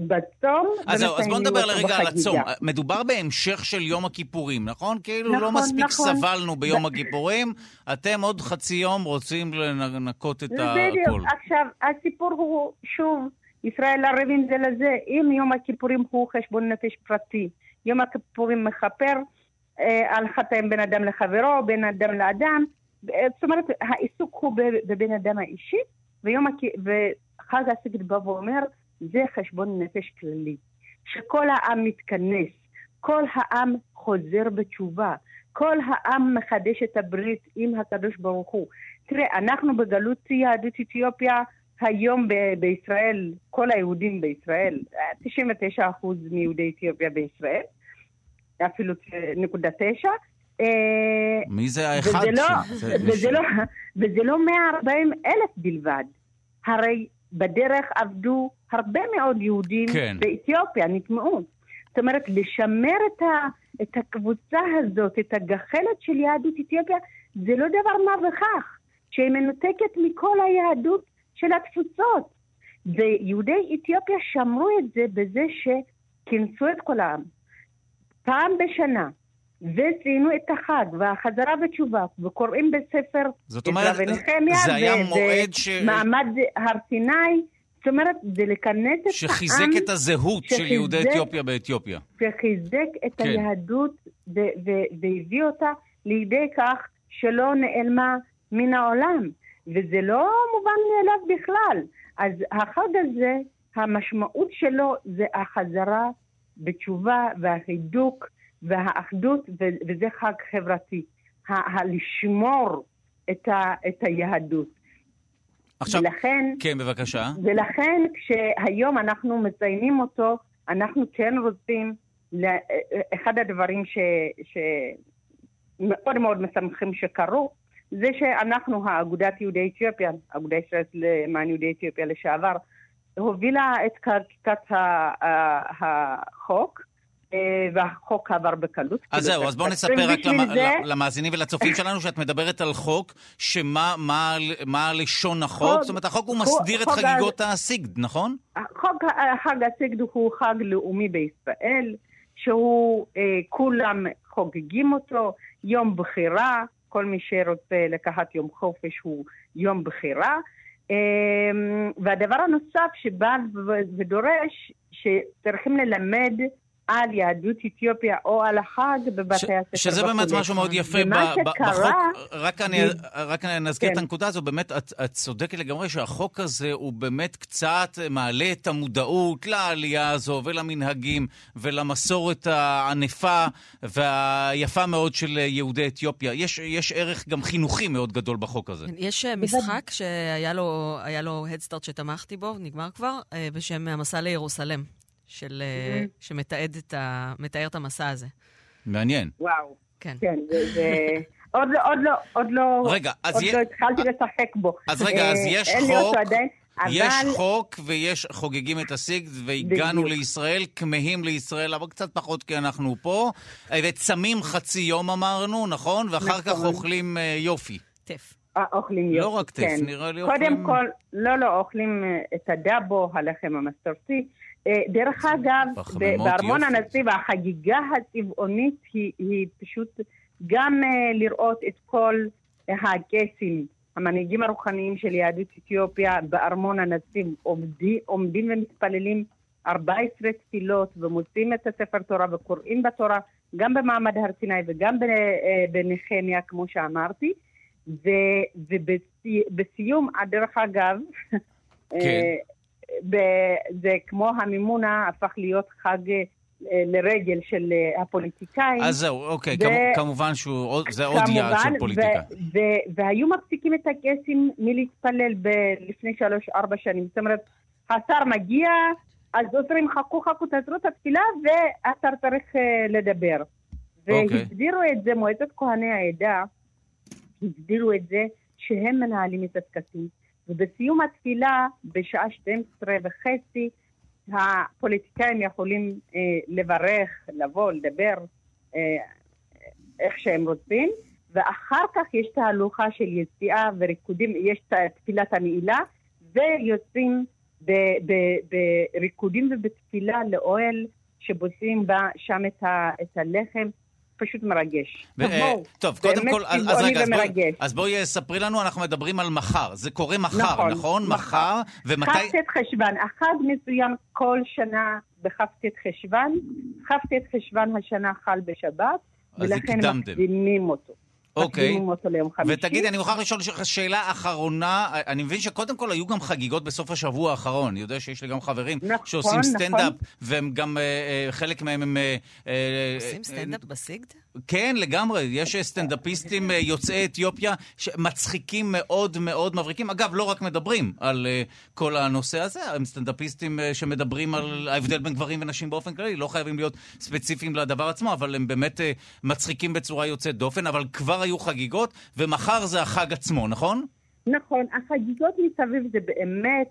בצום. אז אז בוא נדבר לרגע על הצום. מדובר בהמשך של יום הכיפורים, נכון? כאילו לא נכון, לא מספיק נכון. סבלנו ביום הכיפורים, אתם עוד חצי יום רוצים לנקות את הכול. בדיוק. עכשיו, הסיפור הוא, שוב, ישראל ערבים זה לזה. אם יום הכיפורים הוא חשבון נפש פרטי, יום הכיפורים מכפר אה, על חטאים בין אדם לחברו, בין אדם לאדם, אה, זאת אומרת, העיסוק הוא בבין אדם האישי, ויום. וחג הסיגד בא ואומר, זה חשבון נפש כללי. שכל העם מתכנס, כל העם חוזר בתשובה, כל העם מחדש את הברית עם הקדוש ברוך הוא. תראה, אנחנו בגלות יהדות אתיופיה, היום ב- בישראל, כל היהודים בישראל, 99% מיהודי אתיופיה בישראל, אפילו נקודה תשע. אה, מי זה האחד? וזה, לא, זה וזה, לא, וזה לא 140 אלף בלבד. הרי בדרך עבדו הרבה מאוד יהודים כן. באתיופיה, נטמעו. זאת אומרת, לשמר את, ה, את הקבוצה הזאת, את הגחלת של יהדות אתיופיה, זה לא דבר מה וכך, שהיא מנותקת מכל היהדות של התפוצות. ויהודי אתיופיה שמרו את זה בזה שכינסו את כל העם. פעם בשנה, וציינו את החג והחזרה בתשובה, וקוראים בספר מועד ש... מעמד הר סיני, זאת אומרת, זה לכנס את העם... שחיזק את הזהות שחיזק, של יהודי אתיופיה באתיופיה. שחיזק את כן. היהדות והביא אותה לידי כך שלא נעלמה מן העולם. וזה לא מובן מאליו בכלל. אז החג הזה, המשמעות שלו זה החזרה בתשובה וההידוק והאחדות, וזה חג חברתי. לשמור את, ה, את היהדות. עכשיו, ולכן, כן, בבקשה. ולכן כשהיום אנחנו מציינים אותו, אנחנו כן רוצים, אחד הדברים ש, שמאוד מאוד משמחים שקרו, זה שאנחנו, האגודת יהודי אתיופיה, אגודת ישראל למען יהודי אתיופיה לשעבר, הובילה את חקיקת החוק. אה, והחוק עבר בקלות. אז זהו, אז בואו נספר רק למאזינים ולצופים שלנו שאת מדברת על חוק, שמה לשון החוק? זאת אומרת, החוק הוא מסדיר את חגיגות הסיגד, נכון? חוק חג הסיגד הוא חג לאומי בישראל, שהוא, אה, כולם חוגגים אותו, יום בחירה, כל מי שרוצה לקחת יום חופש הוא יום בחירה. אה, והדבר הנוסף שבא ודורש, שצריכים ללמד על יהדות אתיופיה או על החג בבתי הספר. שזה באמת משהו מאוד יפה בחוק. רק אני, רק אני נזכיר כן. את הנקודה הזו, באמת, את, את צודקת לגמרי שהחוק הזה הוא באמת קצת מעלה את המודעות לעלייה הזו ולמנהגים ולמסורת הענפה והיפה מאוד של יהודי אתיופיה. יש, יש ערך גם חינוכי מאוד גדול בחוק הזה. יש אה, משחק שהיה לו, לו הדסטארט שתמכתי בו, נגמר כבר, אה, בשם המסע לירוסלם. של, mm-hmm. שמתעד את, ה, מתאר את המסע הזה. מעניין. וואו. כן. כן, זה... עוד לא, עוד לא, עוד לא, רגע, אז עוד י... לא התחלתי לשחק בו. אז רגע, אז אה, יש חוק, עדיין, יש אבל... חוק ויש חוגגים את הסיגד, והגענו בדיוק. לישראל, כמהים לישראל, אבל קצת פחות כי אנחנו פה, וצמים חצי יום אמרנו, נכון? ואחר נכון. כך אוכלים uh, יופי. טף. אוכלים יופי, לא רק טף, כן. נראה לי אוכלים... קודם כל, לא, לא, אוכלים את הדאבו, הלחם המסורתי. אה, דרך אגב, בארמון הנציב החגיגה הצבעונית היא, היא פשוט גם uh, לראות את כל הקייסים, המנהיגים הרוחניים של יהדות אתיופיה בארמון הנציב עומדים, עומדים ומתפללים 14 תפילות ומוצאים את הספר תורה וקוראים בתורה, גם במעמד הר סיני וגם אה, בנחמיה, כמו שאמרתי. ובסיום, דרך אגב, כן. זה כמו המימונה הפך להיות חג אה, לרגל של אה, הפוליטיקאים. אז זהו, אוקיי, ו... כמובן שזה עוד יעד של פוליטיקה. ו- ו- והיו מפסיקים את הקייסים מלהתפלל ב- לפני שלוש-ארבע שנים. זאת אומרת, השר מגיע, אז עוזרים, חכו, חכו, תעצרו את התפילה, והשר צריך uh, לדבר. אוקיי. והסבירו את זה, מועצת כהני העדה, הסבירו את זה שהם מנהלים את הטקסים. ובסיום התפילה, בשעה 12 וחצי, הפוליטיקאים יכולים אה, לברך, לבוא, לדבר אה, איך שהם רוצים, ואחר כך יש תהלוכה של יציאה וריקודים, יש תפילת הנעילה, ויוצאים בריקודים ובתפילה לאוהל שבוצעים בה שם את, ה, את הלחם פשוט מרגש. ו- אה, טוב, קודם כל, אז, אז רגע, אז בואי, אז בואי ספרי לנו, אנחנו מדברים על מחר. זה קורה מחר, נכון? נכון? מחר, ומתי... כ"ט חשוון, החג מסוים כל שנה בכ"ט חשוון. כ"ט חשוון השנה חל בשבת, ולכן מקדימים אותו. אוקיי. ותגידי, אני מוכרח לשאול שאלה אחרונה. אני מבין שקודם כל היו גם חגיגות בסוף השבוע האחרון. אני יודע שיש לי גם חברים נכון, שעושים נכון. סטנדאפ, והם גם, אה, אה, חלק מהם הם... אה, עושים סטנדאפ בסיגד? כן, לגמרי. יש סטנדאפיסטים יוצאי אתיופיה שמצחיקים מאוד מאוד מבריקים. אגב, לא רק מדברים על כל הנושא הזה, הם סטנדאפיסטים שמדברים על ההבדל בין גברים ונשים באופן כללי. לא חייבים להיות ספציפיים לדבר עצמו, אבל הם באמת מצחיקים בצורה יוצאת דופן. אבל כבר היו חגיגות, ומחר זה החג עצמו, נכון? נכון. החגיגות מסביב זה באמת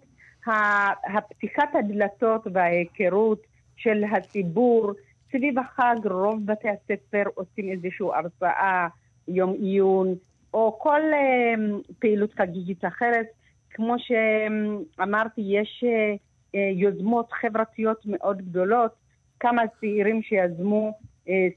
הפתיחת הדלתות וההיכרות של הציבור. סביב החג רוב בתי הספר עושים איזושהי הרצאה, יום עיון, או כל uh, פעילות חגיגית אחרת. כמו שאמרתי, יש uh, יוזמות חברתיות מאוד גדולות, כמה צעירים שיזמו אה,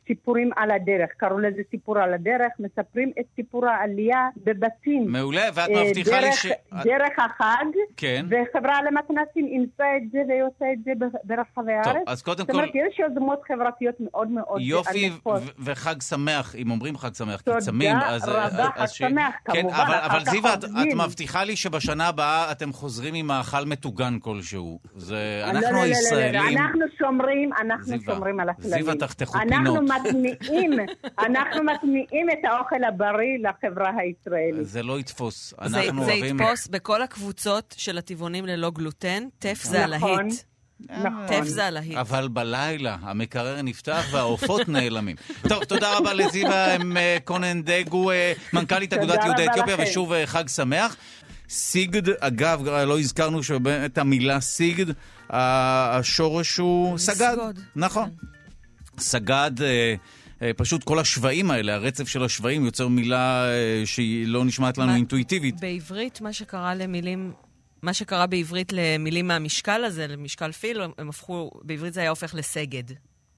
סיפורים על הדרך, קראו לזה סיפור על הדרך, מספרים את סיפור העלייה בבתים. מעולה, ואת אה, מבטיחה לי ש... דרך החג, כן. וחברה למתנ"סים אימצה את זה ועושה את זה ברחבי הארץ. טוב, אז קודם כל... זאת אומרת, יש יוזמות חברתיות מאוד מאוד יופי וחג שמח, אם אומרים חג שמח, כי צמים, אז... תודה רבה, חג שמח, כן, כמובן. אבל, אבל זיווה, את, את מבטיחה לי שבשנה הבאה אתם חוזרים עם מאכל מטוגן כלשהו. זה... לא, אנחנו לא, הישראלים... לא, לא, אנחנו שומרים, אנחנו שומרים על הכללים. זיווה, תחתכו פינות. אנחנו מטמיעים, אנחנו מטמיעים את האוכל הבריא לחברה הישראלית. זה לא יתפוס. זה, זה אוהבים... יתפוס בכל הקבוצות של הטבעונים ללא גלוטן, טף זה נכון. הלהיט. נכון. טף זה הלהיט. אבל בלילה המקרר נפתח והעופות נעלמים. טוב, תודה רבה לזיווה אה, קונן דגו, אה, מנכ"לית אגודת יהודי אתיופיה. ושוב אה, חג שמח. סיגד, אגב, לא הזכרנו שבאמת המילה סיגד, השורש הוא סגד. נכון. סגד, אה, אה, פשוט כל השבעים האלה, הרצף של השבעים יוצר מילה אה, שהיא לא נשמעת לנו מה- אינטואיטיבית. בעברית, מה שקרה למילים... מה שקרה בעברית למילים מהמשקל הזה, למשקל פיל, הם הפכו, בעברית זה היה הופך לסגד.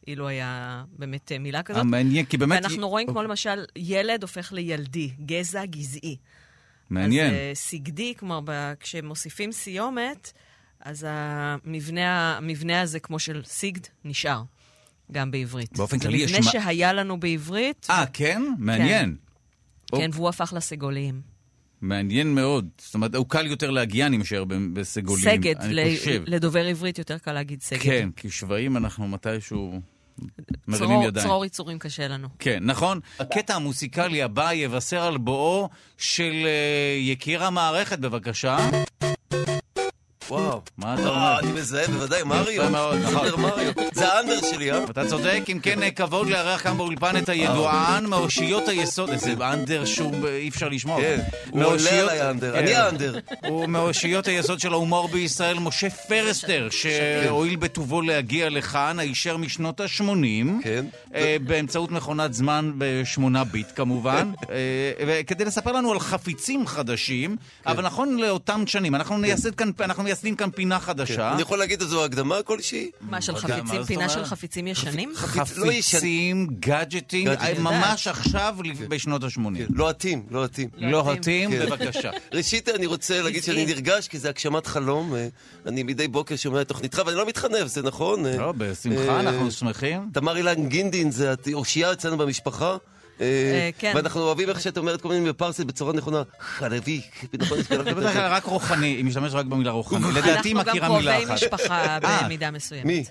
אילו היה באמת מילה כזאת. מעניין, כי באמת... ואנחנו רואים כמו למשל, ילד הופך לילדי, גזע גזעי. מעניין. אז סגדי, כלומר, כשמוסיפים סיומת, אז המבנה, המבנה הזה, כמו של סיגד, נשאר, גם בעברית. באופן כללי יש זה מבנה שהיה לנו בעברית, אה, כן? מעניין. כן, והוא הפך לסגוליים. מעניין מאוד. זאת אומרת, הוא קל יותר להגיע, מאשר ב- בסגולים. סגד, אני ל- חושב. לדובר עברית יותר קל להגיד סגד. כן, כי שבעים אנחנו מתישהו מרימים צרור, ידיים. צרור יצורים קשה לנו. כן, נכון. הקטע המוסיקלי הבא יבשר על בואו של אה, יקיר המערכת, בבקשה. וואו. מה אתה אה, אומר? אני מזהה, בוודאי, מריו. יפה מאוד, נכון. סופר מריו. זה האנדר שלי, אה? אתה צודק, אם כן, כבוד לארח כאן באולפן את הידוען מאושיות היסוד, איזה אנדר שהוא אי אפשר לשמוע. כן. הוא עולה עליי האנדר. כן. אני האנדר. הוא מאושיות היסוד של ההומור בישראל, משה פרסטר, שהואיל בטובו להגיע לכאן, הישר משנות ה-80, כן. באמצעות מכונת זמן בשמונה ביט כמובן, אה, וכדי לספר לנו על חפיצים חדשים, כן. אבל נכון לאותם שנים, אנחנו נייסד כאן- אנחנו מייסדים כאן פינה חדשה. אני יכול להגיד איזו הקדמה כלשהי? מה, של לא חפיצים? פינה של? חפיצים ישנים? לא ישן- חפיצים, גאדג'טים, גאדג'טים. ממש עכשיו בשנות ה-80. כן. לוהטים, לוהטים. לוהטים, כן. בבקשה. ראשית, אני רוצה להגיד שאני. נרגש, כי זה הגשמת חלום. אה, אני מדי בוקר שומע את תוכניתך, ואני לא מתחנף, זה נכון? אה, לא, בשמחה, אה, אנחנו שמחים. תמר אילן גינדין זה אושייה אצלנו במשפחה. אה, אה, כן. ואנחנו אוהבים איך שאת אומרת כל מיני בפרסית בצורה נכונה. חלבי. נכון, בדרך כלל רק רוחני, היא משתמשת רק במילה רוחני. לדעתי אנחנו גם מכירה מילה קרובי אחת. משפחה אה, במידה מסוימת. מי?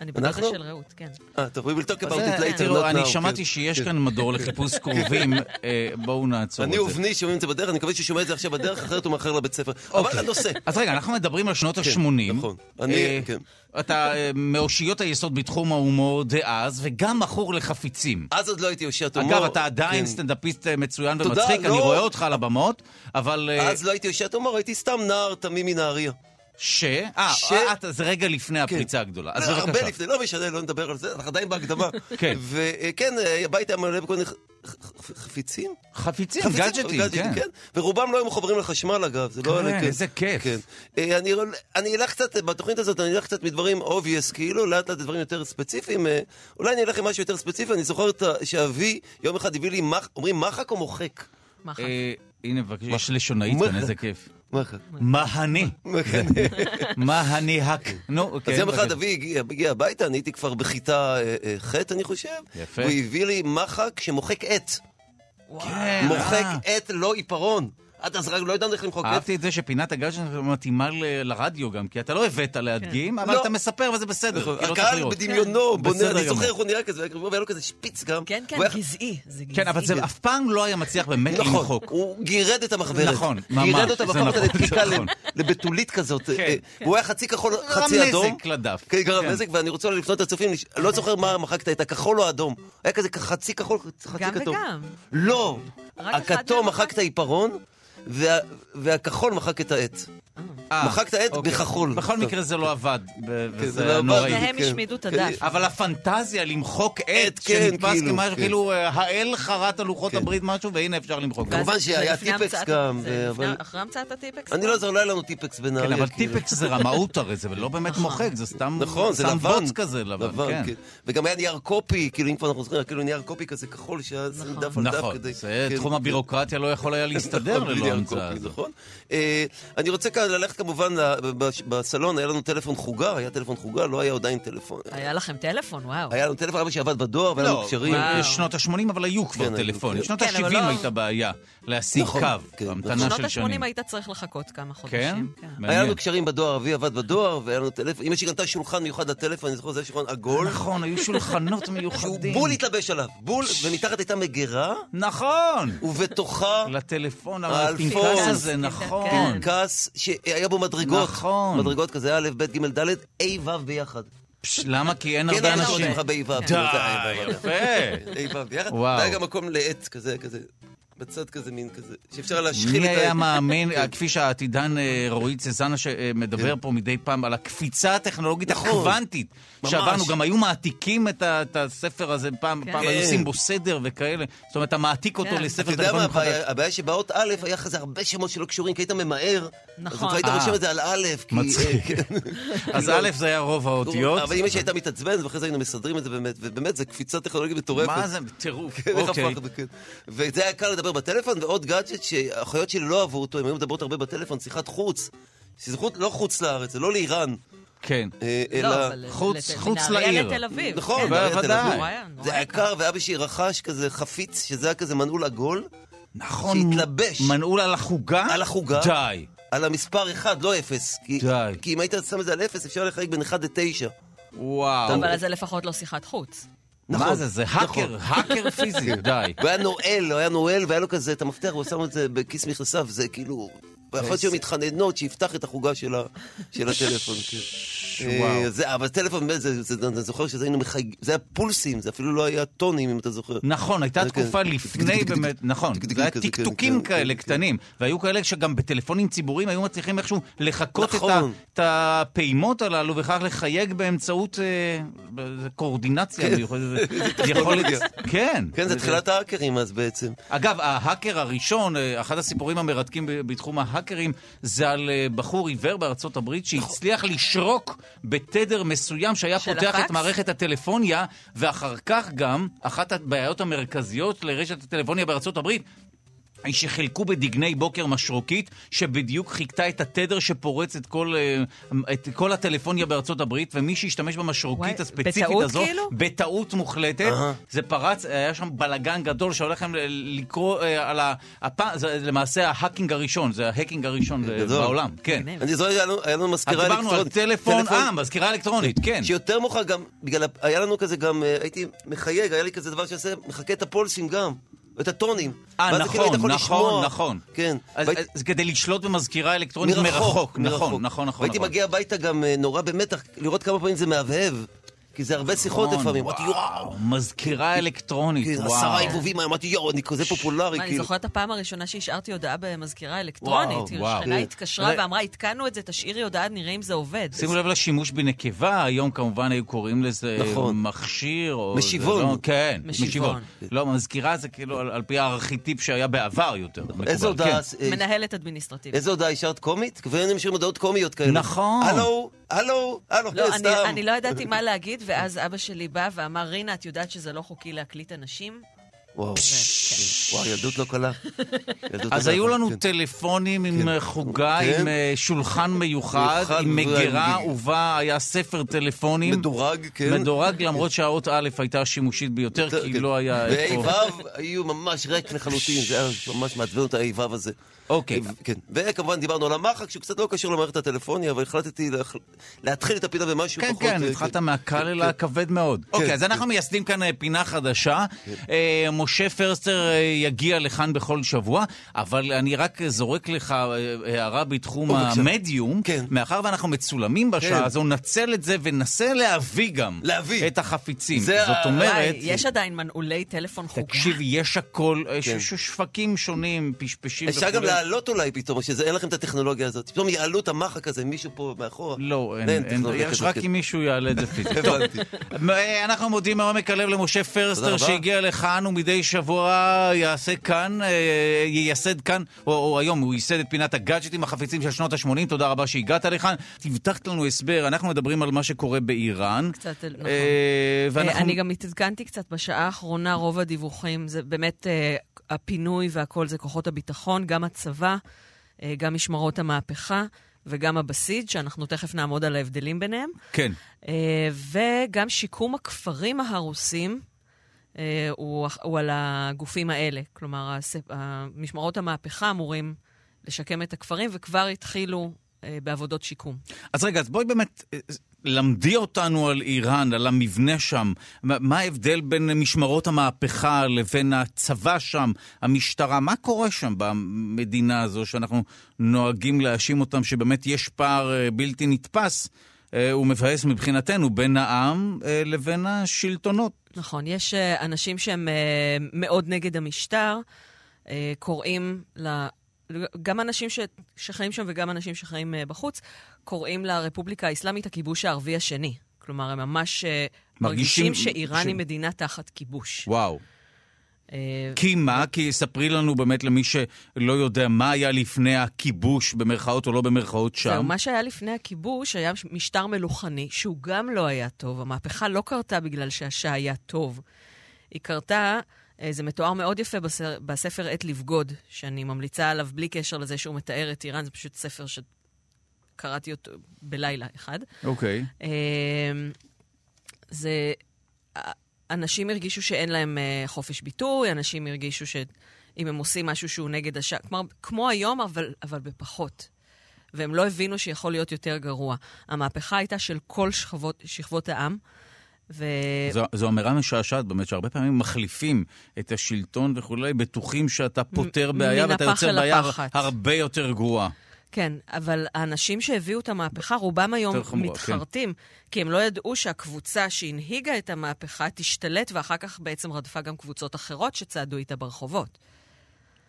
אני אנחנו? של רעות, כן. אה, טוב, we will talk about it later, תראו, אני שמעתי כן. שיש כן. כאן מדור לחיפוש קרובים, אה, בואו נעצור את אני זה. ובני שומעים את זה בדרך, אני מקווה שהוא שומע את זה עכשיו בדרך, אחרת הוא מאחר לבית ספר. אבל אוקיי. הנושא. אז רגע, אנחנו מדברים על שנות ה-80. נכון. אני- כן. אתה אה, מאושיות היסוד בתחום ההומור דאז, וגם מכור לחפיצים. אז עוד לא הייתי אושיית הומור. אגב, אתה עדיין כן. סטנדאפיסט אה, מצוין ומצחיק, אני לא. רואה אותך על הבמות, אבל... אה, אז לא הייתי אושיית הומור, הייתי סתם נער תמים מנהריה. ש... אה, ש- אה, אתה- זה רגע לפני הפריצה הגדולה. אז לא, הרבה בבקשה. לפני, לא משנה, לא נדבר על זה, אנחנו עדיין בהקדמה. כן. וכן, הבית היה מלא בכל מיני חפיצים? חפיצים, גאדג'טים, כן. ורובם לא היו מחוברים לחשמל אגב, זה לא... כן, היה- איזה כיף. כן. אה, אני, אני אלך קצת, בתוכנית הזאת אני אלך קצת מדברים obvious, כאילו, לאט לאט דברים יותר ספציפיים. אה, אולי אני אלך עם משהו יותר ספציפי, אני זוכר את שאבי יום אחד הביא לי, מח, אומרים מחק או מוחק? מחק. אה, הנה, בבקשה, יש לשונאית כאן, איזה כיף. מהני. מהני האק. נו, אז כן. יום אחד. אבי הגיע, הביתה, אני הייתי כבר בכיתה אה, אה, ח', אני חושב. יפה. והוא הביא לי מחק שמוחק עט. כן, מוחק אה. עט, לא עיפרון. רק לא ידענו איך למחוק. אהבתי את זה שפינת הגאדג'ט מתאימה ל- לרדיו גם, כי אתה לא הבאת להדגים, אבל לא. אתה מספר וזה בסדר, נכון. הקהל. בדמיונו בונה, בסדר אני. זוכר איך הוא נראה כזה, והיה לו כזה שפיץ גם. כן, כן, גזעי. כן, אבל זה אף פעם לא היה מצליח באמת נכון, למחוק. הוא גירד את המחברת. נכון, ממש, גירד אותה לדפיקה נכון. לבתולית כזאת. כן. אה, והוא היה חצי כחול, גרם חצי אדום. נזק לדף. כן, גרם כן. נזק, ואני רוצה לפנות לצופים, לא זוכר מה מחקת, את הכחול או האדום. היה כזה חצי כחול, חצי גם כתום. וגם. לא, הכתום מהם מחק את העיפרון, וה- והכחול מחק את העט. אה, מחק את העט אוקיי. בכחול. בכל מקרה זה לא עבד, כן, זה לא וזה עבד. נוראי. והם כן. השמידו את כן. הדף. אבל הפנטזיה למחוק עט, עט, כן, שנתפס כאילו, כמשהו, כן. כאילו אה, האל חרט על לוחות כן. הברית משהו, והנה אפשר למחוק. כמובן זה שהיה טיפקס גם, זה אבל- לפני- אחרי המצאת הטיפקס? אני לא זוכר, לא היה לנו טיפקס בנהריה. כן, אבל כאילו. טיפקס זה רמאות הרי, זה לא באמת מוחק, זה סתם נכון, זה. בוץ כזה לבן, כן. וגם היה נייר קופי, כאילו אם כבר אנחנו זוכרים, כאילו נייר קופי כזה כחול שהיה שים דף על דף נכון, כדי... זה כן, תחום כן. הבירוקרטיה לא יכול היה להסתדר נכון, ללא קופי, הזאת. נכון. אה, אני רוצה ללכת כמובן, בסלון היה לנו טלפון חוגה, היה טלפון חוגה, לא היה עדיין טלפון. היה לכם טלפון, וואו. היה לנו טלפון, אבא שעבד בדואר, והיה לנו לא, קשרים. בשנות ה-80 אבל היו כבר כן, טלפונים. היו, בשנות כן, אבל ה-70 לא- הייתה בעיה להשיג נכון, קו, כן, המתנה בשנות של שנים. ה-80 היית צריך לחכות כמה? חודשים. כן. היה. לנו קשרים בדואר, אבי עבד בדואר, והיה לנו טלפון. אמא שלי קנתה שולחן מיוחד לטלפון, אני זוכר, זה היה שולחן עגול. נכון, היו שולחנות שהוא מיוחדים. בול התלבש עליו, בול, ומתחת הייתה מגירה, נכון! ובתוכה לטלפון, האלפון. הפנקס הזה, נכון. פנקס שהיה בו מדרגות. נכון. מדרגות כזה א', ב', ג', ד', ה', ו' ביחד. למה? כי אין כן, הרבה אנשים. קוראים לך בה' ו'. די, כאילו, זה ה' ו'. יפה. וואו. והיה גם מקום לעץ כזה, כזה. בצד כזה, מין כזה, שאפשר להשחיל מי את ה... היה מאמין, כפי שהעתידן אה, רועי צזנה שמדבר פה מדי פעם על הקפיצה הטכנולוגית כן. נכון. הקוונטית. שעברנו, גם היו מעתיקים את ה- את הספר הזה פעם, כן. פעם כן. היו עושים בו סדר וכאלה. זאת אומרת, אתה מעתיק אותו כן. לספר אתה יודע מה. הבעיה? שבאות א', היה לך הרבה שמות שלא קשורים, כי היית ממהר. נכון. אז היית אה. רושם את זה על א', כי... מצחיק. כן. אז א' זה היה רוב האותיות. אבל אמא שהייתה מתעצבנת, ואחרי זה היינו מסדרים את זה באמת, ובאמת, זו קפיצה טכנולוגית מטורפת. מה זה? טירוף. כן, אוקיי. כן. וזה היה קל לדבר בטלפון, ועוד גאדג'ט שהאחיות שלי לא אהבו אותו, הן היו מדברות הרבה בטלפון, שיחת חוץ. שזה חוץ, לא חוץ לארץ, זה לא לאיראן, כן. אה, לא, אלא... חוץ- חוץ מנהריה לעיר. לתל אביב. נכון, כן. בוודאי. אביב. זה היה יקר. קר, ואבא שלי רכש כזה חפיץ, שזה היה כזה מנעול עגול, נכון. שהתלבש. מנעול על החוגה? על החוגה. די. על המספר 1, לא 0. כי, די. כי אם היית שם את זה על 0, אפשר לחלק בין 1 ל-9. וואו. אבל זה לפחות לא שיחת חוץ. נכון, מה זה? זה האקר, נכון. האקר פיזי, די. הוא היה נועל, הוא היה נועל, והיה לו כזה את המפתח, והוא שם את זה בכיס מכנסיו, זה כאילו... ויכול להיות מתחננות שיפתח את החוגה של הטלפון. וואו. אה, זה- אבל טלפון, באמת, זה- זה- אני זוכר שזה היינו מחייג... זה היה פולסים, זה אפילו לא היה טונים, אם אתה זוכר. נכון, הייתה זה כן. תקופה לפני באמת, נכון, זה היה טקטוקים כן, כאלה כן, קטנים, והיו כאלה שגם בטלפונים ציבוריים היו מצליחים איכשהו לחקות את נכון. את הפעימות הללו, וכך לחייג באמצעות אה, קואורדינציה מיוחדת, זה- כן. כן, זה תחילת ההאקרים אז בעצם. אגב, ההאקר הראשון, אה, אחד הסיפורים המרתקים בתחום ההאקרים, זה על בחור עיוור בארצות הברית שהצליח לשרוק בתדר מסוים שהיה פותח את הפקס? מערכת הטלפוניה, ואחר כך גם, אחת הבעיות המרכזיות לרשת הטלפוניה בארצות הברית, שחילקו בדגני בוקר משרוקית, שבדיוק חיקתה את התדר שפורץ את כל, אה, את כל הטלפוניה בארצות הברית, ומי שהשתמש במשרוקית וואי, הספציפית בטעות הזו, כאילו? בטעות מוחלטת, זה פרץ, היה שם בלגן גדול שהולך לכם ל- לקרוא אה, על ה... הפ- זה למעשה ה hacking הראשון, זה ה hacking הראשון אה, גדול. בעולם, כן. אני זוכר, היה לנו- היה לנו אז מזכירה דיברנו על אלקטרונית. טלפון, אה, מזכירה אלקטרונית, כן. שיותר מאוחר גם, בגלל, היה לנו כזה גם, אה, הייתי מחייג, היה לי כזה דבר שעושה, מחקה את הפולסים גם, את הטונים. אה, ואז כאילו נכון, נכון, לשמוע. נכון. כן. אז והייתי- אז כדי לשלוט במזכירה אלקטרונית מרחוק. נכון, נכון, נכון. והייתי נכון. מגיע הביתה גם אה, נורא במתח, לראות כמה פעמים זה מהבהב. כי זה הרבה שיחות נכון, לפעמים. אמרתי, יואו, וואו, מזכירה אלקטרונית, כן, וואו. עשרה עיבובים, אמרתי, יואו, אני כזה פופולרי, מה, אני כאילו. זוכרת את הפעם הראשונה שהשארתי הודעה במזכירה אלקטרונית. וואו, כאילו, וואו. שכנה כן. התקשרה ואמרה, התקנו את זה, תשאירי הודעה, נראה אם זה עובד. שימו לב לשימוש בנקבה, היום כמובן היו קוראים לזה נכון. מכשיר. משיבון. לא- כן, משיבון. לא, מזכירה זה כאילו על פי הארכיטיפ שהיה בעבר יותר. איזה מקובל, הודעה, כן. אה, מנהלת אדמיניסטרטיבית. איזה הודעה השארת קומית? והיינו משאירים הודעות קומיות כאלה. נכון. הלו, הלו, הלו, לא, אני, סתם. אני לא ידעתי מה להגיד, ואז אבא שלי בא ואמר, רינה, את יודעת שזה לא חוקי להקליט אנשים? וואו, כן. וואו, ילדות לא קלה. אז לא היו לנו כן. טלפונים עם כן. חוגה. עם אה, שולחן מיוחד, עם מגירה, ובה היה ספר טלפונים. מדורג, כן. מדורג, למרות שהאות א' הייתה השימושית ביותר, כי. לא היה איפה... וה' היו ממש ריק לחלוטין, זה היה ממש מעצבן אותה ה' הזה. אוקיי. כן. וכמובן דיברנו על המחק, שהוא קצת לא קשור למערכת הטלפוניה, אבל החלטתי להתחיל את הפינה במשהו כן, פחות... כן, אה, התחלת מהקל אל כן. הכבד מאוד. אוקיי, אז אנחנו מייסדים כאן אה, פינה חדשה. אה, משה פרסטר יגיע לכאן בכל שבוע, אבל אני רק זורק לך הערה בתחום. המדיום. כן. מאחר ואנחנו מצולמים בשעה כן. הזו, נצל את זה וננסה להביא גם. את החפיצים. זאת אומרת... יש עדיין מנעולי טלפון חוגה. תקשיב, יש הכל, אה, כן. ש- ש- שווקים שונים, פשפשים אפשר להעלות אולי פתאום, שאין לכם את הטכנולוגיה הזאת. פתאום יעלו את המחק הזה, מישהו פה מאחורה. לא, אין, אין אין, טכנולוגיה יש רק כן. אם מישהו יעלה את זה פיזית. אה, אנחנו מודים מעומק הלב למשה פרסטר. שהגיע לכאן ומדי שבוע יעשה כאן, אה, ייסד כאן, או, או היום הוא ייסד את פינת הגאדג'טים החפיצים של שנות ה-80, תודה רבה שהגעת לכאן. הבטחת לנו הסבר, אנחנו מדברים על מה שקורה באיראן. קצת, נכון. אה, ואנחנו... אני גם התעדכנתי קצת בשעה האחרונה, רוב הדיווחים זה באמת הפינוי והכל זה כוחות הביטחון, גם הצבא, אה, גם משמרות המהפכה וגם הבסיס, שאנחנו תכף נעמוד על ההבדלים ביניהם, כן. אה, וגם שיקום הכפרים ההרוסים. אה, הוא, הוא על הגופים האלה. כלומר. משמרות המהפכה אמורים לשקם את הכפרים, וכבר התחילו בעבודות שיקום. אז רגע, אז בואי באמת, אה, למדי אותנו על איראן, על המבנה שם. מה ההבדל בין משמרות המהפכה לבין הצבא שם, המשטרה? מה קורה שם במדינה הזו שאנחנו נוהגים להאשים אותם שבאמת יש פער אה, בלתי נתפס אה, ומבאס מבחינתנו בין העם אה, לבין השלטונות? נכון, יש אה, אנשים שהם אה, מאוד נגד המשטר, אה, קוראים ל... גם אנשים ש... שחיים שם וגם אנשים שחיים אה, בחוץ, קוראים לרפובליקה האסלאמית הכיבוש הערבי השני. כלומר, הם ממש אה, מרגישים מרגישים שאיראן ש- היא מדינה תחת כיבוש. וואו. אה, כי מה? כי ספרי לנו באמת למי שלא יודע מה היה לפני הכיבוש, במרכאות או לא במרכאות זהו, שם. מה שהיה לפני הכיבוש היה משטר מלוכני, שהוא גם לא היה טוב. המהפכה לא קרתה בגלל שהשאה היה טוב. היא קרתה, זה מתואר מאוד יפה בספר, בספר עת לבגוד, שאני ממליצה עליו בלי קשר לזה שהוא מתאר את איראן, זה פשוט ספר שקראתי אותו בלילה אחד. אוקיי. אה, זה... אנשים הרגישו שאין להם אה, חופש ביטוי, אנשים הרגישו שאם הם עושים משהו שהוא נגד השעה, כלומר, כמו היום, אבל, אבל בפחות. והם לא הבינו שיכול להיות יותר גרוע. המהפכה הייתה של כל שכבות, שכבות העם, ו... זו, זו אמירה משעשעת באמת, שהרבה פעמים מחליפים את השלטון וכולי, בטוחים שאתה פותר בעיה ואתה יוצר בעיה הפחת. הרבה יותר גרועה. כן, אבל האנשים שהביאו את המהפכה, רובם היום חמורה, מתחרטים, כי הם לא ידעו שהקבוצה שהנהיגה את המהפכה תשתלט, ואחר כך בעצם רדפה גם קבוצות אחרות שצעדו איתה ברחובות.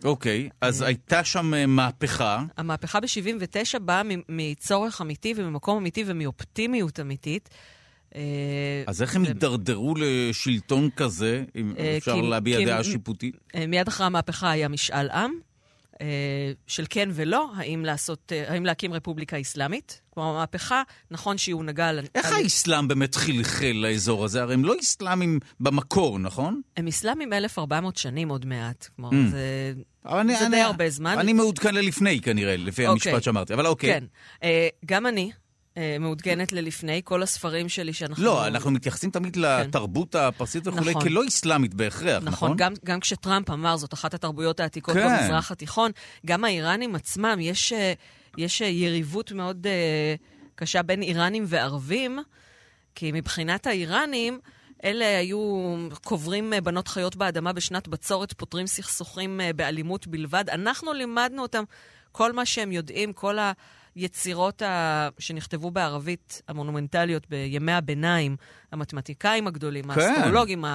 אוקיי, אז אה. הייתה שם אה, מהפכה. המהפכה ב-79 באה מצורך אמיתי וממקום אמיתי ומאופטימיות אמיתית. אה, אז איך הם הידרדרו לשלטון כזה, אם אה, אפשר להביע דעה שיפוטית? אה, מיד אחרי המהפכה היה משאל עם, של כן ולא, האם, לעשות, האם להקים רפובליקה אסלאמית. כלומר, המהפכה, נכון שהיא הונהגה על... איך על- האסלאם באמת חלחל לאזור הזה? הרי הם לא אסלאמים במקור, נכון? הם אסלאמים 1,400 שנים עוד מעט. כלומר, Mm. זה... אני- זה אני- די הרבה זמן. אני מעודכן ללפני כנראה, לפי אוקיי. המשפט שאמרתי, אבל אוקיי. כן. אה, גם אני מעודכנת ללפני, כל הספרים שלי שאנחנו... לא, אנחנו מתייחסים תמיד לתרבות הפרסית וכולי נכון. כלא אסלאמית בהכרח, נכון? נכון, גם, גם כשטראמפ אמר, זאת אחת התרבויות העתיקות כן. במזרח התיכון, גם האיראנים עצמם, יש, אה, יש אה, יריבות מאוד אה, קשה בין איראנים וערבים, כי מבחינת האיראנים, אלה היו קוברים אה, בנות חיות באדמה בשנת בצורת, פותרים סכסוכים אה, באלימות בלבד. אנחנו לימדנו אותם כל מה שהם יודעים, כל היצירות ה... שנכתבו בערבית, המונומנטליות בימי הביניים, המתמטיקאים הגדולים, כן. האסטרולוגים,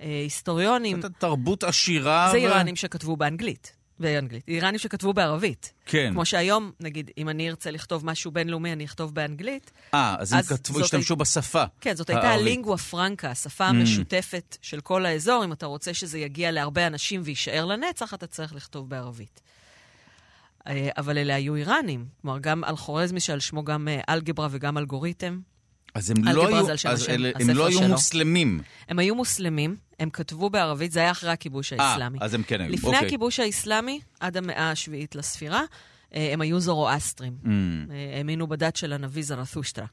ההיסטוריונים. זאת תרבות עשירה. זה ו- איראנים שכתבו באנגלית. באנגלית. איראנים שכתבו בערבית. כן. כמו שהיום, נגיד, אם אני ארצה לכתוב משהו בינלאומי, אני אכתוב באנגלית. אה, אז הם אז כתבו, זאת השתמשו בשפה. כן, זאת הייתה הערבית. הלינגואה פרנקה, השפה Mm. המשותפת של כל האזור. אם אתה רוצה שזה יגיע להרבה אנשים ויישאר לנצח, אתה צריך לכתוב בערבית. אה, אבל אלה היו איראנים. כלומר, גם על חורזמי, שעל שמו גם אה, אלגברה וגם אלגוריתם. אז הם לא היו, אז השם, אלה- הם לא היו שלו. מוסלמים. הם היו מוסלמים, הם כתבו בערבית, זה היה אחרי הכיבוש אה, האסלאמי. אז הם כן היו, לפני אוקיי. הכיבוש האסלאמי, עד המאה השביעית לספירה, אה, הם היו זורואסטרים. Mm. אה, האמינו בדת של הנביא זרתושטרה.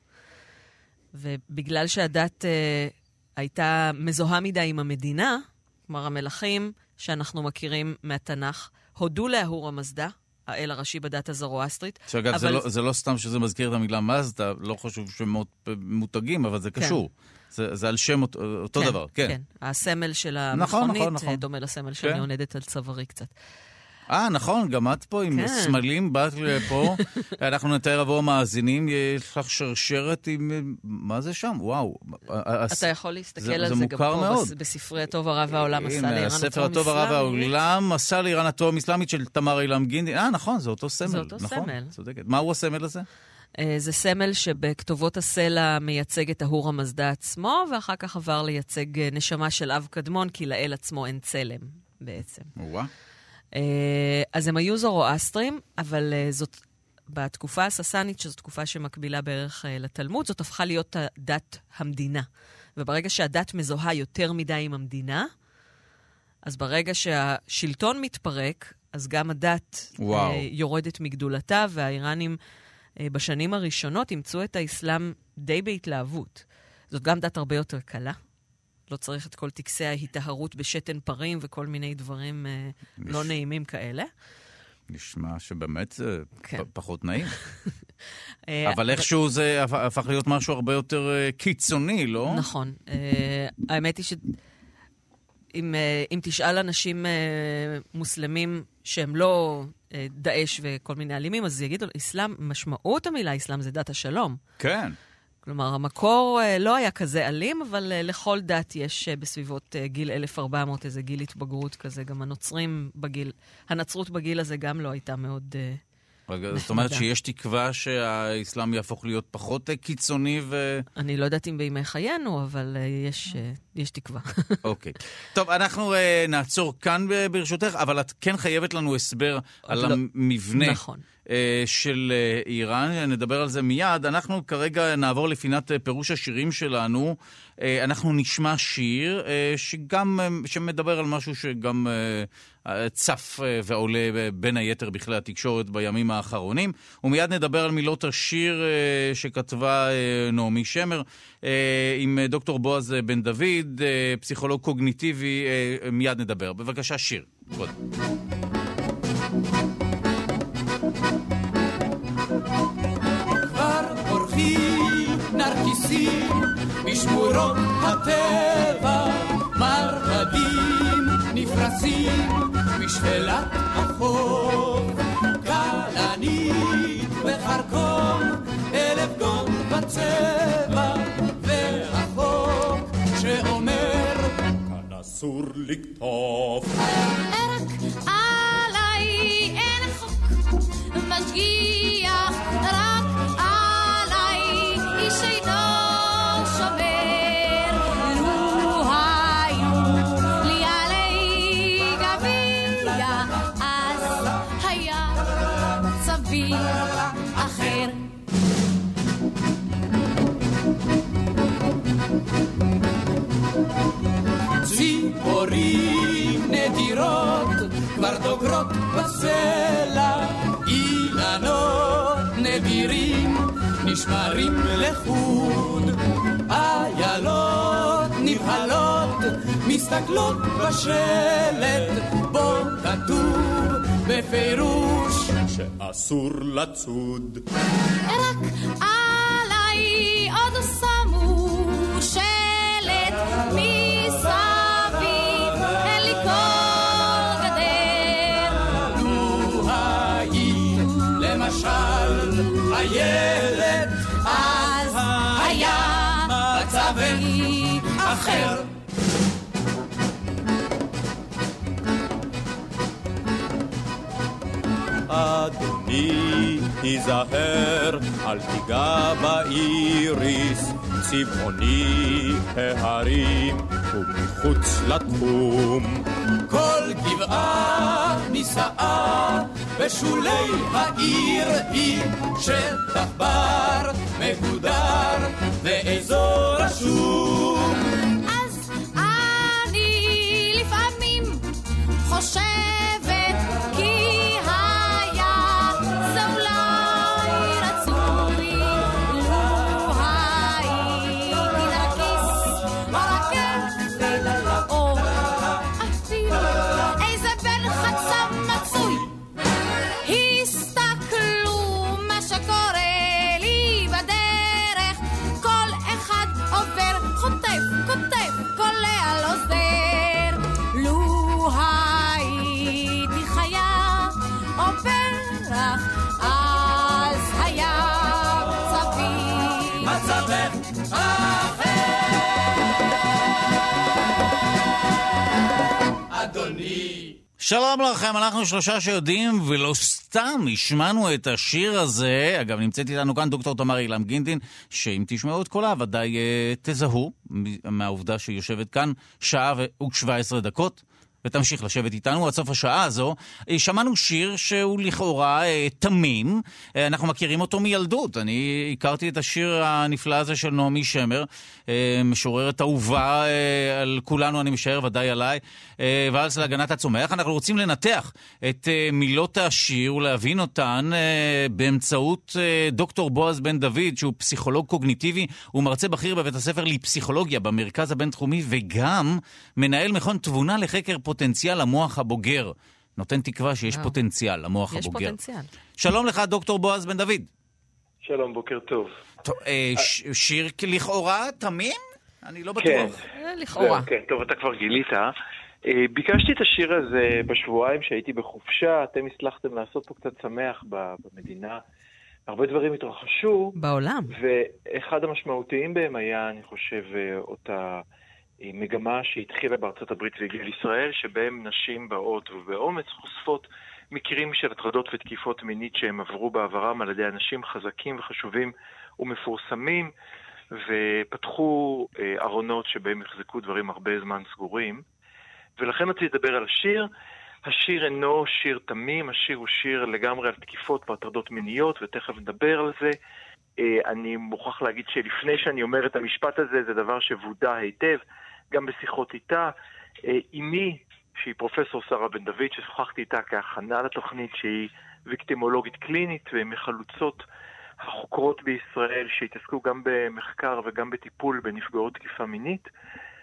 ובגלל שהדת אה, הייתה מזוהה מדי עם המדינה, כלומר המלכים שאנחנו מכירים מהתנ"ך, הודו לאהור המזדה, האל הראשי בדת הזרואסטרית. שאגב, זה אבל- לא- זה לא סתם שזה מזכיר את המילה מזדה, לא חשוב שמות מותגים, אבל זה כן. קשור. זה זה על שם אותו- אותו דבר, כן. כן, הסמל של נכון, המכונית נכון, נכון. אה, דומה לסמל שאני כן. עונדת על צווארי קצת. אה, נכון, גם את פה עם כן. סמלים, באת לפה. אנחנו נתאר עבור המאזינים, יש לך שרשרת עם... מה זה שם? וואו. אתה יכול להסתכל זה- על זה זה גם פה, מאוד. בספרי הטוב הרע והעולם עשה לאיראן הספר אטום הטוב הרע. והעולם עשה לאיראן הטוב אסלאמית של תמר אילם גינדי. אה, נכון, זה אותו סמל. זה אותו נכון, סמל. צודקת. מהו הסמל הזה? אה, זה סמל שבכתובות הסלע מייצג את ההור המזדה עצמו, ואחר כך עבר לייצג אה, נשמה של אב קדמון, כי לאל עצמו אין צלם, בעצם. וואה. אה, אז הם היו זורואסטרים, אבל אה, זאת, בתקופה הססנית, שזו תקופה שמקבילה בערך אה, לתלמוד, זאת הפכה להיות דת המדינה. וברגע שהדת מזוהה יותר מדי עם המדינה, אז ברגע שהשלטון מתפרק, אז גם הדת וואו. יורדת מגדולתה, והאיראנים בשנים הראשונות אימצו את האסלאם די בהתלהבות. זאת גם דת הרבה יותר קלה. לא צריך את כל טקסי ההיטהרות בשתן פרים וכל מיני דברים אה, לא נעימים כאלה. נשמע שבאמת זה כן. פ- פחות נעים. אה, אבל איכשהו זה הפ- הפך להיות משהו הרבה יותר אה, קיצוני, לא? נכון. האמת היא שאם אם תשאל אנשים מוסלמים שהם לא דאעש וכל מיני אלימים, אז יגידו, אסלאם, משמעות המילה אסלאם זה דת השלום. כן. כלומר, המקור אה, לא היה כזה אלים, אבל אה, לכל דת יש אה, בסביבות גיל 1400 איזה גיל התבגרות כזה. גם הנוצרים בגיל, הנצרות בגיל הזה גם לא הייתה מאוד... רגע, זאת אומרת. שיש תקווה שהאסלאם יהפוך להיות פחות קיצוני ו... אני לא יודעת אם בימי חיינו, אבל יש, יש תקווה. אוקיי. טוב, אנחנו uh, נעצור כאן ברשותך, אבל את כן חייבת לנו הסבר על לא. המבנה. נכון. אה, של אה, איראן, נדבר על זה מיד. אנחנו כרגע נעבור לפינת אה, פירוש השירים שלנו. אה, אנחנו נשמע שיר אה, שגם, אה, שמדבר על משהו שגם אה, צף אה, ועולה אה, בין היתר בכלי התקשורת בימים האחרונים. ומיד נדבר על מילות השיר אה, שכתבה אה, נעמי שמר אה, עם אה, דוקטור בועז בן דוד, אה, פסיכולוג קוגניטיבי, אה, מיד נדבר. בבקשה, שיר. קודם. נרקיסים בצבע, אסור לקטוף. רק עליי אין חוק משגיח, דוגרות בסלע, אילנות נדירים נשמרים לחוד, איילות נבהלות מסתכלות בשלט, בו כתוב בפירוש שאסור לצוד. רק עליי עוד שמו שלט מסביב, אדוני, תיזהר, אל תיגע באיריס, צבעוני ההרים ומחוץ לתחום. כל גבעה נישאה בשולי העיר היא שטח בר מגודר ואזור רשום. אז אני לפעמים חושבת שלום לכם, אנחנו שלושה שיודעים, ולא סתם השמענו את השיר הזה. אגב, נמצאת איתנו כאן דוקטור תמר אילם גינדין, שאם תשמעו את קולה, ודאי אה, תזהו מהעובדה שהיא יושבת כאן שעה ו-17 דקות. ותמשיך לשבת איתנו עד סוף השעה הזו. אה, שמענו שיר שהוא לכאורה אה, תמים, אה, אנחנו מכירים אותו מילדות. אני הכרתי את השיר הנפלא הזה של נעמי שמר, אה, משוררת אהובה אה, על כולנו, אני משער, ודאי עליי, אה, ואלס להגנת הצומח. אנחנו רוצים לנתח את אה, מילות השיר ולהבין אותן אה, באמצעות אה, דוקטור בועז בן דוד, שהוא פסיכולוג קוגניטיבי, הוא מרצה בכיר בבית הספר לפסיכולוגיה במרכז הבינתחומי, וגם מנהל מכון תבונה לחקר פוטנציאל המוח הבוגר. נותן תקווה שיש וואו. פוטנציאל למוח יש הבוגר. פוטנציאל. שלום לך, דוקטור בועז בן דוד. שלום, בוקר טוב. טוב, אה, ש- שיר לכאורה תמים? אני לא כן. בטוח. אה, לכאורה. כן, טוב, אתה כבר גילית. אה, ביקשתי את השיר הזה בשבועיים שהייתי בחופשה, אתם הצלחתם לעשות פה קצת שמח ב- במדינה. הרבה דברים התרחשו, בעולם. ואחד המשמעותיים בהם היה, אני חושב, אה, אותה אה, מגמה שהתחילה בארצות הברית והגיעה לישראל, שבהם נשים באות ובאומץ חושפות מקרים של הטרדות ותקיפות מינית שהם עברו בעברם על ידי אנשים חזקים וחשובים ומפורסמים, ופתחו אה, ארונות שבהם יחזקו דברים הרבה זמן סגורים. ולכן רציתי לדבר על השיר. השיר אינו שיר תמים, השיר הוא שיר לגמרי על תקיפות והטרדות מיניות, ותכף נדבר על זה. אה, אני מוכרח להגיד שלפני שאני אומר את המשפט הזה, זה דבר שוודא היטב, גם בשיחות איתה. אה, אמי, שהיא פרופסור שרה בן דוד, ששוחחתי איתה כהכנה לתוכנית, שהיא ויקטימולוגית קלינית ומחלוצות החוקרות בישראל שהתעסקו גם במחקר וגם בטיפול בנפגעות תקיפה מינית,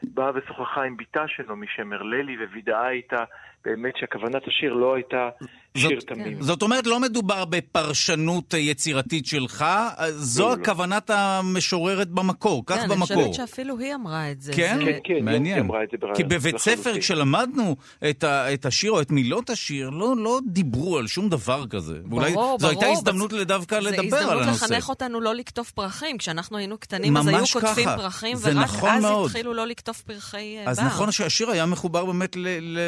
באה ושוחחה עם בתה שלו משם הרללי ווידאה איתה באמת שהכוונת השיר לא הייתה שיר זאת- תמים. זאת אומרת, לא מדובר בפרשנות אה, יצירתית שלך, אה, זו לא, לא. הכוונת המשוררת במקור, כך כן, אני במקור. חושבת שאפילו היא אמרה את זה. כן? זה- כן, כן, היא מעניין. אמרה את זה ברעיון. כי בבית ספר. כשלמדנו את, ה, את השיר או את מילות השיר, לא, לא דיברו על שום דבר כזה. ואולי ברור, זו הייתה ברור, הזדמנות בס- דווקא לדבר על הזדמנות הנושא. לחנך אותנו לא לקטוף פרחים. כשאנחנו היינו קטנים, אז היו קוטפים ככה. פרחים, זה ורק נכון אז מאוד. התחילו לא לקטוף פרחי אה, בר. אז נכון שהשיר היה מחובר באמת ל, ל,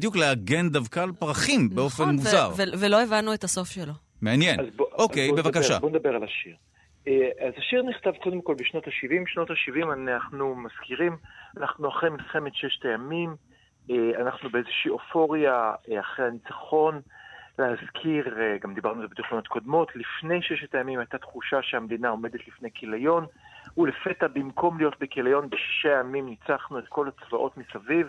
בדיוק להגן דווקא על פרחים, באופן נכון, ו- מוזר. ו- ולא הבנו את הסוף שלו. מעניין. בוא- אוקיי, אז בוא בבקשה. נדבר, בוא נדבר על השיר. אה, אז השיר נכתב קודם כל בשנות ה-70. שנות ה-70 אנחנו מזכירים, אנחנו אחרי מלחמת ששת הימים, אה, אנחנו באיזושהי אופוריה אה, אחרי הניצחון. להזכיר, גם דיברנו על זה בתוכניות קודמות, לפני ששת הימים הייתה תחושה שהמדינה עומדת לפני כיליון, ולפתע במקום להיות בכיליון בשישה ימים ניצחנו את כל הצבאות מסביב,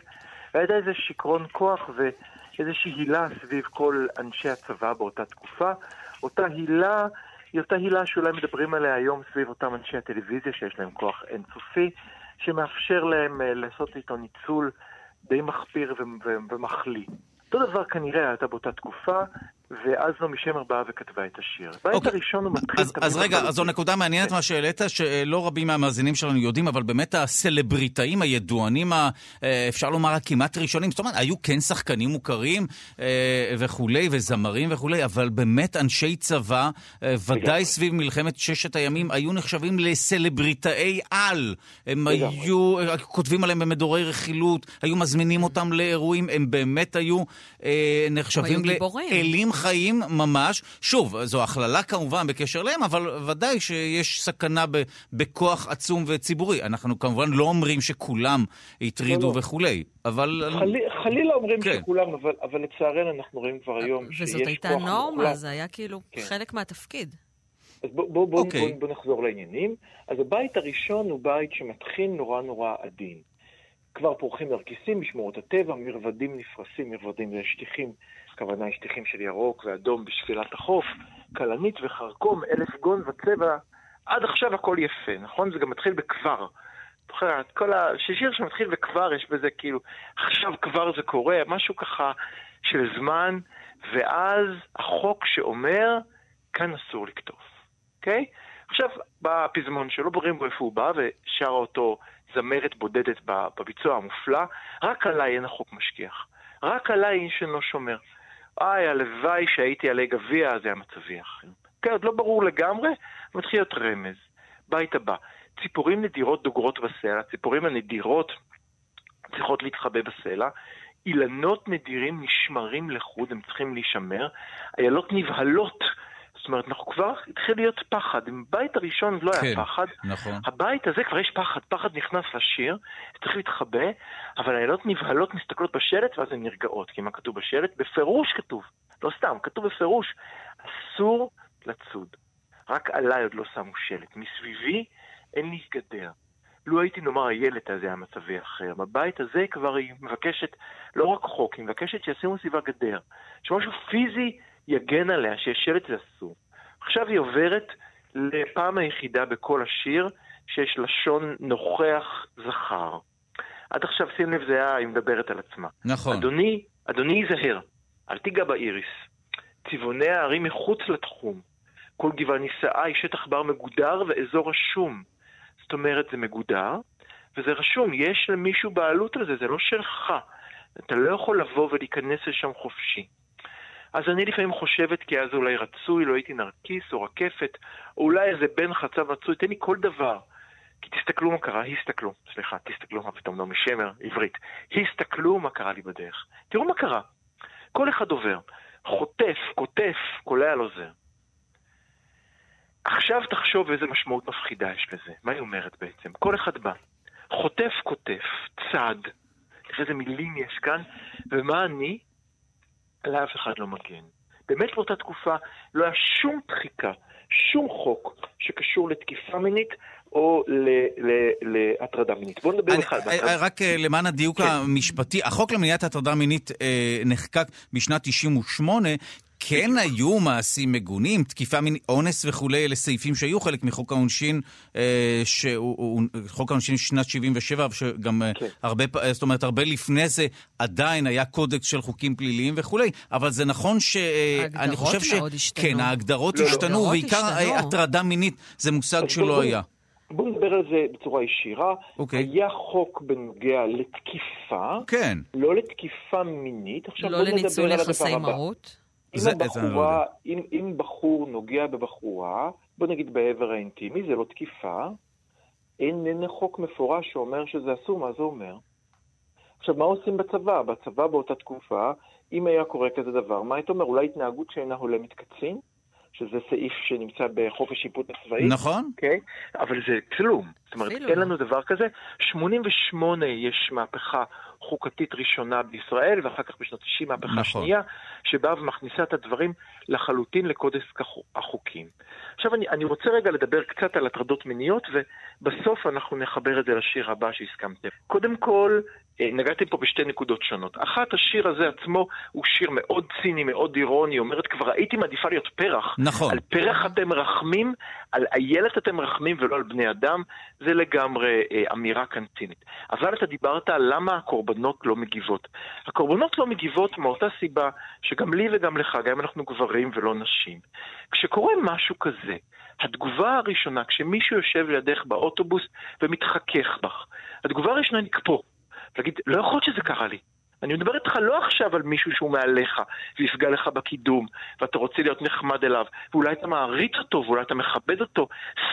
והייתה איזה שיכרון כוח ואיזושהי הילה סביב כל אנשי הצבא באותה תקופה. אותה הילה היא אותה הילה שאולי מדברים עליה היום סביב אותם אנשי הטלוויזיה שיש להם כוח אינסופי, שמאפשר להם אה, לעשות איתו ניצול די מחפיר ומחליא. אותו דבר כנראה הייתה באותה תקופה, ואז נעמי שמר באה וכתבה את השיר. בית אוקיי. הראשון הוא מתחיל... אז, תמיד אז רגע. אז זו נקודה מעניינת מה שהעלית, שלא רבים מהמאזינים שלנו יודעים, אבל באמת הסלבריטאים הידוענים, ה- אה, אפשר לומר הכמעט ראשונים, זאת אומרת, היו כן שחקנים מוכרים אה, וכולי, וזמרים וכולי, אבל באמת אנשי צבא, אה, ודאי. סביב מלחמת ששת הימים, היו נחשבים לסלבריטאי על. הם. היו, כותבים עליהם במדורי רכילות, היו מזמינים אותם לאירועים, הם באמת היו נחשבים. לאלים חיים ממש. שוב, זו הכללה כמובן בקשר אליהם, אבל ודאי שיש סכנה ב, בכוח עצום וציבורי. אנחנו כמובן לא אומרים שכולם הטרידו לא, לא. וכולי, אבל... חלי- חלילה אומרים כן. שכולם, אבל, אבל לצערנו אנחנו רואים כבר היום שיש וזאת הייתה כוח נורמה, מוחלט. זה היה כאילו כן. חלק מהתפקיד. אז בוא, בוא, בוא, אוקיי. בוא, בוא נחזור לעניינים. אז הבית הראשון הוא בית שמתחיל נורא נורא עדין. כבר פורחים נרקיסים בשמורות הטבע, מרבדים נפרסים, מרבדים זה שטיחים, הכוונה היא שטיחים של ירוק ואדום בשפלת החוף, כלנית וחרקום, אלף גון וצבע. עד עכשיו הכל יפה, נכון? זה גם מתחיל בכבר. כל ה... ששיר שמתחיל בכבר, יש בזה כאילו, עכשיו כבר זה קורה, משהו ככה של זמן, ואז החוק שאומר, כאן אסור לקטוף, אוקיי? עכשיו, בפזמון שלו, ברורים בו איפה הוא בא, ושרה אותו זמרת בודדת בביצוע המופלא, רק עליי אין החוק משגיח. רק עליי איש אינו שומר. איי, הלוואי שהייתי עלי גביע, זה היה מצביח. כן, עוד לא ברור לגמרי, מתחיל להיות רמז. בית הבא. ציפורים נדירות דוגרות בסלע, ציפורים הנדירות צריכות להתחבא בסלע, אילנות נדירים נשמרים לחוד, הם צריכים להישמר, איילות נבהלות, זאת אומרת, אנחנו כבר התחיל להיות פחד. אם בית הראשון לא היה כן, פחד, נכון. הבית הזה כבר יש פחד, פחד נכנס לשיר, צריך להתחבא, אבל איילות נבהלות מסתכלות בשלט ואז הן נרגעות, כי מה כתוב בשלט? בפירוש כתוב, לא סתם, כתוב בפירוש, אסור לצוד. רק עליי עוד לא שמו שלט, מסביבי אין לי גדר. לו הייתי נאמר הילד הזה היה מצבי אחר. בבית הזה כבר היא מבקשת לא רק חוק, היא מבקשת שישימו סביבה גדר. שמשהו פיזי יגן עליה, שיש שלט זה אסור. עכשיו היא עוברת לפעם היחידה בכל השיר שיש לשון נוכח זכר. עד עכשיו, שים לב, זה היה, היא מדברת על עצמה. נכון. אדוני, אדוני ייזהר, אל תיגע באיריס. צבעוני הערים מחוץ לתחום. כל גבעה נישאה היא שטח בר מגודר ואזור רשום. זאת אומרת, זה מגודר, וזה רשום, יש למישהו בעלות על זה, זה לא שלך. אתה לא יכול לבוא ולהיכנס לשם חופשי. אז אני לפעמים חושבת כי אז אולי רצוי, לא הייתי נרקיס או רקפת, או אולי איזה בן חצב מצוי, תן לי כל דבר. כי תסתכלו מה קרה, הסתכלו, סליחה, תסתכלו מה פתאום לא משמר, עברית. הסתכלו מה קרה לי בדרך. תראו מה קרה. כל אחד עובר, חוטף, כותף, קולע על עוזר. עכשיו תחשוב איזה משמעות מפחידה יש לזה. מה היא אומרת בעצם? כל אחד בא, חוטף, צד, תראה איזה מילים יש כאן, ומה אני? לאף אחד לא מגן. באמת באותה תקופה לא היה שום דחיקה, שום חוק שקשור לתקיפה מינית או להטרדה מינית. בואו נדבר אחד. רק אה, למען הדיוק כן. המשפטי, החוק למניעת הטרדה מינית אה, נחקק בשנת 98 כן היו מעשים מגונים, תקיפה מינית, אונס וכולי, אלה סעיפים שהיו חלק מחוק העונשין, אה, שהוא, חוק העונשין שנת 77, שגם אה, כן. הרבה, זאת אומרת, הרבה לפני זה עדיין היה קודקס של חוקים פליליים וכולי, אבל זה נכון ש... אה, אני חושב ש... ההגדרות מאוד השתנו. כן, ההגדרות לא, לא. השתנו. ובעיקר הטרדה מינית, זה מושג שלא היה. בואו נדבר על זה בצורה ישירה. Okay. אוקיי. היה חוק בנוגע לתקיפה, כן. לא לתקיפה מינית. עכשיו לא לניצול יחסי מרות? אם, זה, הבחורה, לא אם, אם בחור נוגע בבחורה, בוא נגיד בעבר האינטימי, זה לא תקיפה, אין, אין חוק מפורש שאומר שזה אסור, מה זה אומר? עכשיו, מה עושים בצבא? בצבא באותה תקופה, אם היה קורה כזה דבר, מה היית אומר? אולי התנהגות שאינה הולמת קצין? שזה סעיף שנמצא בחוק השיפוט הצבאי. נכון. Okay? אוקיי? אבל זה כלום. זאת אומרת, אין לנו דבר כזה. 88 יש מהפכה חוקתית ראשונה בישראל, ואחר כך בשנות 90 מהפכה נכון. שנייה, שבאה ומכניסה את הדברים לחלוטין לקודס החוקים. עכשיו אני, אני רוצה רגע לדבר קצת על הטרדות מיניות, ובסוף אנחנו נחבר את זה לשיר הבא שהסכמתם. קודם כל, נגעתם פה בשתי נקודות שונות. אחת, השיר הזה עצמו הוא שיר מאוד ציני, מאוד אירוני, אומרת, כבר הייתי מעדיפה להיות פרח. נכון. על פרח אתם מרחמים, על איילת אתם מרחמים ולא על בני אדם, זה לגמרי אה, אמירה כאן צינית. אבל אתה דיברת על למה הקורבנות לא מגיבות. הקורבנות לא מגיבות מאותה סיבה שגם לי וגם לך, גם אם אנחנו גברים ולא נשים. כשקורה משהו כזה, התגובה הראשונה, כשמישהו יושב לידך באוטובוס ומתחכך בך, התגובה הראשונה היא לקפוא. להגיד, לא יכול להיות שזה קרה לי. אני מדבר איתך לא עכשיו על מישהו שהוא מעליך ויפגע לך בקידום ואתה רוצה להיות נחמד אליו ואולי אתה מעריץ אותו ואולי אתה מכבד אותו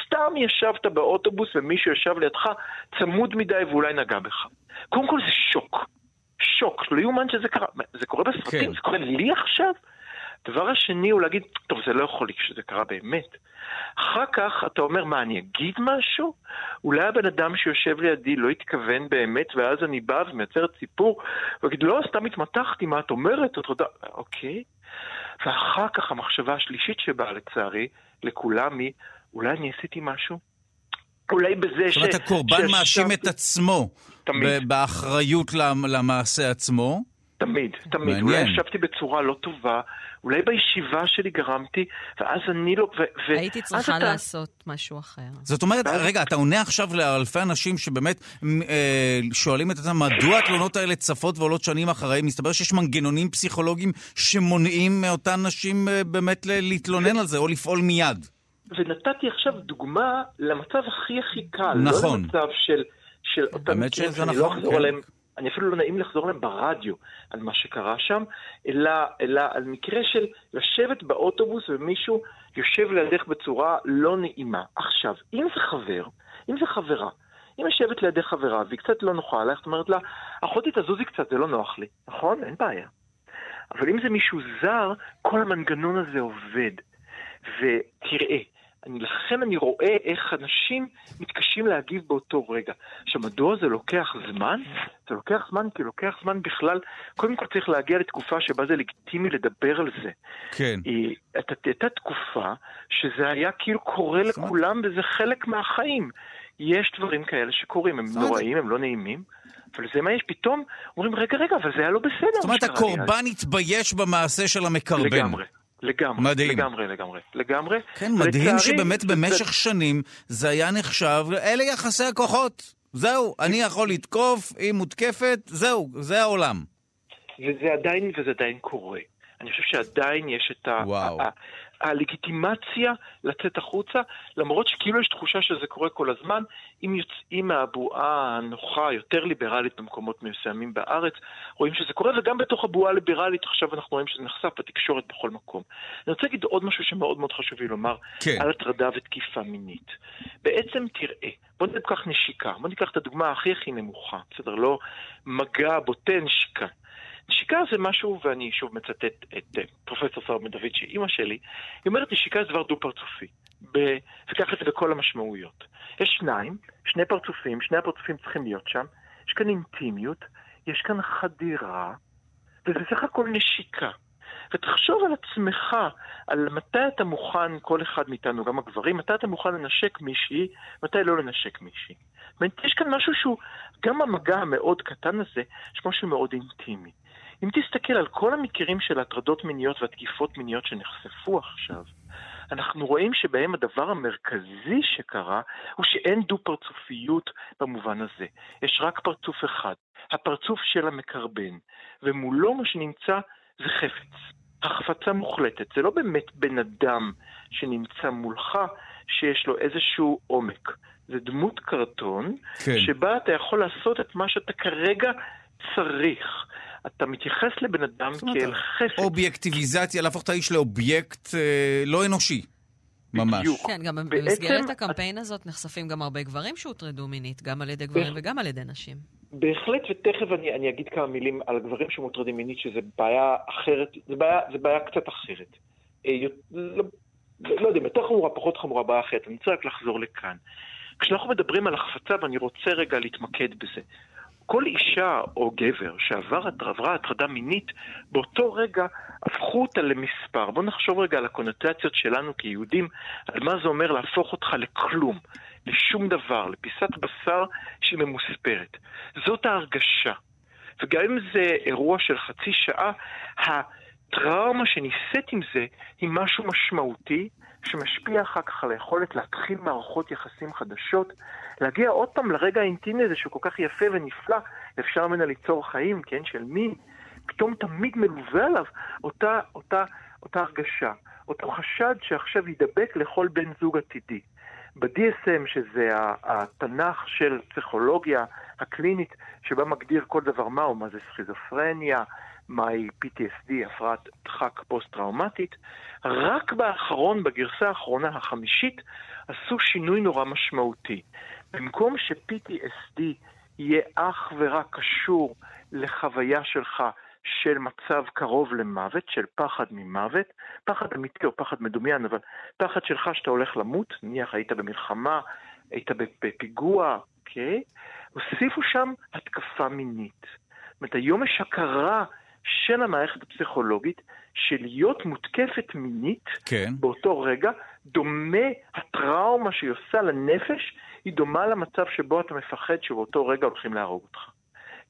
סתם ישבת באוטובוס ומישהו ישב לידך צמוד מדי ואולי נגע בך. קודם כל זה שוק. שוק, לא יאומן שזה קרה. זה קורה בסרטים, כן. זה קורה לי עכשיו? הדבר השני הוא להגיד, טוב, זה לא יכול להיות שזה קרה באמת. אחר כך אתה אומר, מה, אני אגיד משהו? אולי הבן אדם שיושב לידי לא התכוון באמת, ואז אני בא ומייצר סיפור, ואגיד, לא, סתם התמתחתי, מה את אומרת? תודה. אוקיי. ואחר כך המחשבה השלישית שבאה לצערי, לכולם היא, אולי אני עשיתי משהו? אולי בזה ש... זאת אומרת, הקורבן מאשים את עצמו. תמיד. באחריות למעשה עצמו. תמיד, תמיד. מעניין. אולי ישבתי בצורה לא טובה, אולי בישיבה שלי גרמתי, ואז אני לא... ו, ו, הייתי צריכה אתה... לעשות משהו אחר. זאת אומרת, רגע, אתה עונה עכשיו לאלפי אנשים שבאמת אה, שואלים את עצמם, מדוע התלונות האלה צפות ועולות שנים אחרי? מסתבר שיש מנגנונים פסיכולוגיים שמונעים מאותן נשים אה, באמת להתלונן על זה, או לפעול מיד. ונתתי עכשיו דוגמה למצב הכי הכי קל. נכון. לא למצב של, של אותם מקרים שאני לא נכון, לא אחזור כן. עליהם אני אפילו לא נעים לחזור להם ברדיו על מה שקרה שם, אלא, אלא על מקרה של לשבת באוטובוס ומישהו יושב לידך בצורה לא נעימה. עכשיו, אם זה חבר, אם זה חברה, אם יושבת לידך חברה והיא קצת לא נוחה עלייך, את אומרת לה, אחותי תזוזי קצת, זה לא נוח לי. נכון? אין בעיה. אבל אם זה מישהו זר, כל המנגנון הזה עובד. ותראה, לכן אני רואה איך אנשים מתקשים להגיב באותו רגע. עכשיו, מדוע זה לוקח זמן? זה לוקח זמן כי לוקח זמן בכלל, קודם כל צריך להגיע לתקופה שבה זה לגיטימי לדבר על זה. כן. הייתה תקופה שזה היה כאילו קורה לכולם וזה חלק מהחיים. יש דברים כאלה שקורים, הם נוראים, הם לא נעימים. אבל זה מה יש, פתאום אומרים, רגע, רגע, אבל זה היה לא בסדר. זאת אומרת, הקורבן התבייש במעשה של המקרבן. לגמרי. לגמרי, מדהים. לגמרי, לגמרי, לגמרי. כן, מדהים לצערי, שבאמת במשך זה... שנים זה היה נחשב, אלה יחסי הכוחות. זהו, אני יכול לתקוף, היא מותקפת, זהו, זה העולם. וזה עדיין, וזה עדיין קורה. אני חושב שעדיין יש את ה... וואו. הלגיטימציה לצאת החוצה, למרות שכאילו יש תחושה שזה קורה כל הזמן, אם יוצאים מהבועה הנוחה, יותר ליברלית במקומות מסוימים בארץ, רואים שזה קורה, וגם בתוך הבועה הליברלית עכשיו אנחנו רואים שזה נחשף בתקשורת בכל מקום. אני רוצה להגיד עוד משהו שמאוד מאוד חשוב לי לומר, כן. על הטרדה ותקיפה מינית. בעצם תראה, בוא ניקח נשיקה, בוא ניקח את הדוגמה הכי הכי נמוכה, בסדר? לא מגע בוטה, נשיקה. נשיקה זה משהו, ואני שוב מצטט את אה, פרופסור שר בן דוד, שהיא אימא שלי, היא אומרת נשיקה זה דבר דו-פרצופי. וקח את זה בכל המשמעויות. יש שניים, שני פרצופים, שני הפרצופים צריכים להיות שם, יש כאן אינטימיות, יש כאן חדירה, וזה סך הכל נשיקה. ותחשוב על עצמך, על מתי אתה מוכן, כל אחד מאיתנו, גם הגברים, מתי אתה מוכן לנשק מישהי, מתי לא לנשק מישהי. יש כאן משהו שהוא, גם המגע המאוד קטן הזה, יש משהו מאוד אינטימי. אם תסתכל על כל המקרים של הטרדות מיניות והתקיפות מיניות שנחשפו עכשיו, אנחנו רואים שבהם הדבר המרכזי שקרה הוא שאין דו-פרצופיות במובן הזה. יש רק פרצוף אחד, הפרצוף של המקרבן, ומולו מה שנמצא זה חפץ. החפצה מוחלטת. זה לא באמת בן אדם שנמצא מולך שיש לו איזשהו עומק. זה דמות קרטון, כן. שבה אתה יכול לעשות את מה שאתה כרגע צריך. אתה מתייחס לבן אדם כאל חפץ. אובייקטיביזציה, להפוך את האיש לאובייקט אה, לא אנושי. ממש. בדיוק. כן, גם בעצם במסגרת את- הקמפיין הזאת נחשפים גם הרבה גברים שהוטרדו מינית, גם על ידי גברים וגם על ידי נשים. בהחלט, ותכף אני, אני אגיד כמה מילים על גברים שמוטרדים מינית, שזה בעיה אחרת, זה בעיה, זה בעיה קצת אחרת. אה, יות- לא, לא יודע, יותר חמורה, פחות חמורה, בעיה אחרת. אני רוצה רק לחזור לכאן. כשאנחנו מדברים על החפצה, ואני רוצה רגע להתמקד בזה, כל אישה או גבר שעבר עברה הטרדה מינית, באותו רגע הפכו אותה למספר. בואו נחשוב רגע על הקונוטציות שלנו כיהודים, על מה זה אומר להפוך אותך לכלום, לשום דבר, לפיסת בשר שהיא ממוספרת. זאת ההרגשה. וגם אם זה אירוע של חצי שעה, הטראומה שנישאת עם זה היא משהו משמעותי, שמשפיע אחר כך על היכולת להתחיל מערכות יחסים חדשות, להגיע עוד פעם לרגע האינטימי הזה שהוא כל כך יפה ונפלא, אפשר ממנה ליצור חיים, כן, של מין, פתאום תמיד מלווה עליו אותה, אותה, אותה הרגשה, אותו חשד שעכשיו ידבק לכל בן זוג עתידי. ב-DSM, שזה התנ"ך של פסיכולוגיה הקלינית, שבה מגדיר כל דבר מהו, מה זה סכיזופרניה, מהי PTSD, הפרעת דחק פוסט-טראומטית, רק באחרון, בגרסה האחרונה, החמישית, עשו שינוי נורא משמעותי. במקום ש-PTSD יהיה אך ורק קשור לחוויה שלך של מצב קרוב למוות, של פחד ממוות, פחד אמיתי או פחד מדומיין, אבל פחד שלך שאתה הולך למות, נניח היית במלחמה, היית בפיגוע, אוקיי? הוסיפו שם התקפה מינית. זאת אומרת, היום יש הכרה של המערכת הפסיכולוגית שלהיות מותקפת מינית כן. באותו רגע, דומה הטראומה שהיא עושה לנפש, היא דומה למצב שבו אתה מפחד שבאותו רגע הולכים להרוג אותך.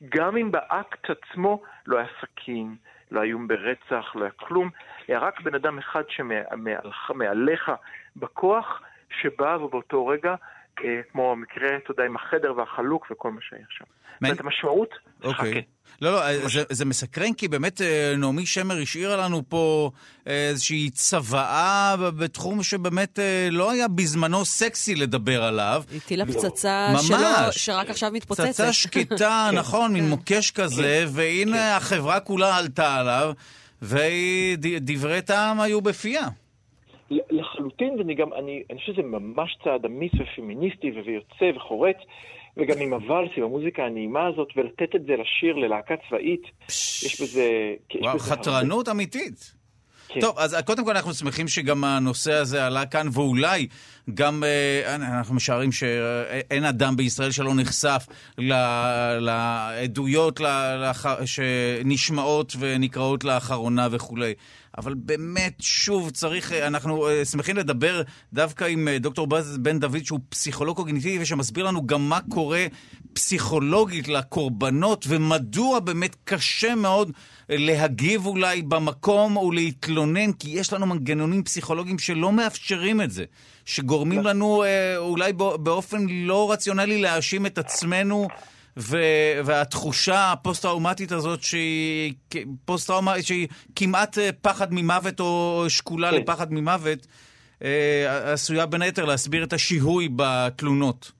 גם אם באקט עצמו לא היה סכין, לא איום ברצח, לא היה כלום, היה רק בן אדם אחד שמעליך בכוח, שבא ובאותו רגע, כמו המקרה, אתה יודע, עם החדר והחלוק וכל מה שהיה שם. זאת אומרת, המשמעות... אוקיי. חכה. לא, לא, זה, זה מסקרן, כי באמת אה, נעמי שמר השאירה לנו פה אה, איזושהי צוואה בתחום שבאמת אה, לא היה בזמנו סקסי לדבר עליו. הטילה פצצה ממש. שלו, שרק עכשיו מתפוצצת. פצצה שקטה, נכון, מין מוקש כזה, והנה החברה כולה עלתה עליו, ודברי טעם היו בפיה. לחלוטין, ואני גם, אני, אני חושב שזה ממש צעד אמיץ ופמיניסטי ויוצא וחורץ, וגם עם הוואלסי, המוזיקה הנעימה הזאת, ולתת את זה לשיר ללהקה צבאית, יש בזה... יש וואו, בזה חתרנות אמיתית. כן. טוב, אז קודם כל אנחנו שמחים שגם הנושא הזה עלה כאן, ואולי גם, אה, אנחנו משערים שאין אדם בישראל שלא נחשף ל- לעדויות ל- לאח- שנשמעות ונקראות לאחרונה וכולי. אבל באמת, שוב, צריך, אנחנו אה, שמחים לדבר דווקא עם אה, דוקטור בז בן דוד, שהוא פסיכולוג קוגניטיבי, ושמסביר לנו גם מה קורה פסיכולוגית לקורבנות, ומדוע באמת קשה מאוד אה, להגיב אולי במקום ולהתלונן, כי יש לנו מנגנונים פסיכולוגיים שלא מאפשרים את זה, שגורמים לנו אה, אולי בא- באופן לא רציונלי להאשים את עצמנו. ו- והתחושה הפוסט-טראומטית הזאת שהיא פוסט-טראומה, שהיא כמעט אה, פחד ממוות או שקולה כן. לפחד ממוות, אה, עשויה בין היתר להסביר את השיהוי בתלונות.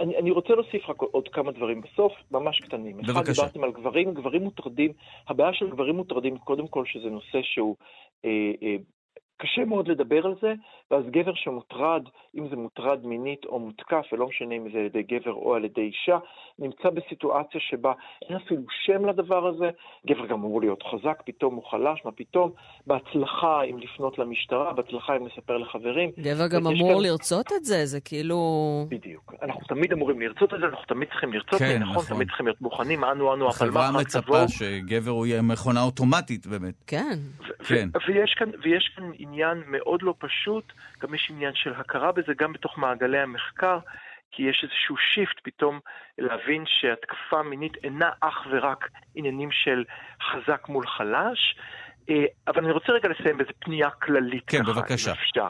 אני, אני רוצה להוסיף רק עוד כמה דברים בסוף, ממש קטנים. אחד, בבקשה. דיברתם על גברים, גברים מוטרדים, הבעיה של גברים מוטרדים, קודם כל שזה נושא שהוא אה, אה, קשה מאוד לדבר על זה, ואז גבר שמוטרד, אם זה מוטרד מינית או מותקף, ולא משנה אם זה על ידי גבר או על ידי אישה, נמצא בסיטואציה שבה אין אפילו שם לדבר הזה, גבר גם אמור להיות חזק, פתאום הוא חלש, מה פתאום? בהצלחה אם לפנות למשטרה, בהצלחה אם לספר לחברים. גבר גם אמור כאן- לרצות את זה, זה כאילו... בדיוק. אנחנו תמיד אמורים לרצות את זה, אנחנו תמיד צריכים לרצות, כן, זה נכון, נכון. תמיד צריכים להיות מוכנים, אנו אנו החברה הפלמ"ח, מצפה תבואו. שגבר הוא יהיה מכונה אוטומטית באמת. כן. ו- כן. ו- ויש כאן, ויש כאן עניין מאוד לא פשוט, גם יש עניין של הכרה בזה גם בתוך מעגלי המחקר, כי יש איזשהו שיפט פתאום להבין שהתקפה מינית אינה אך ורק עניינים של חזק מול חלש. אה, אבל אני רוצה רגע לסיים באיזה פנייה כללית כן, ככה, בבקשה. אפשר.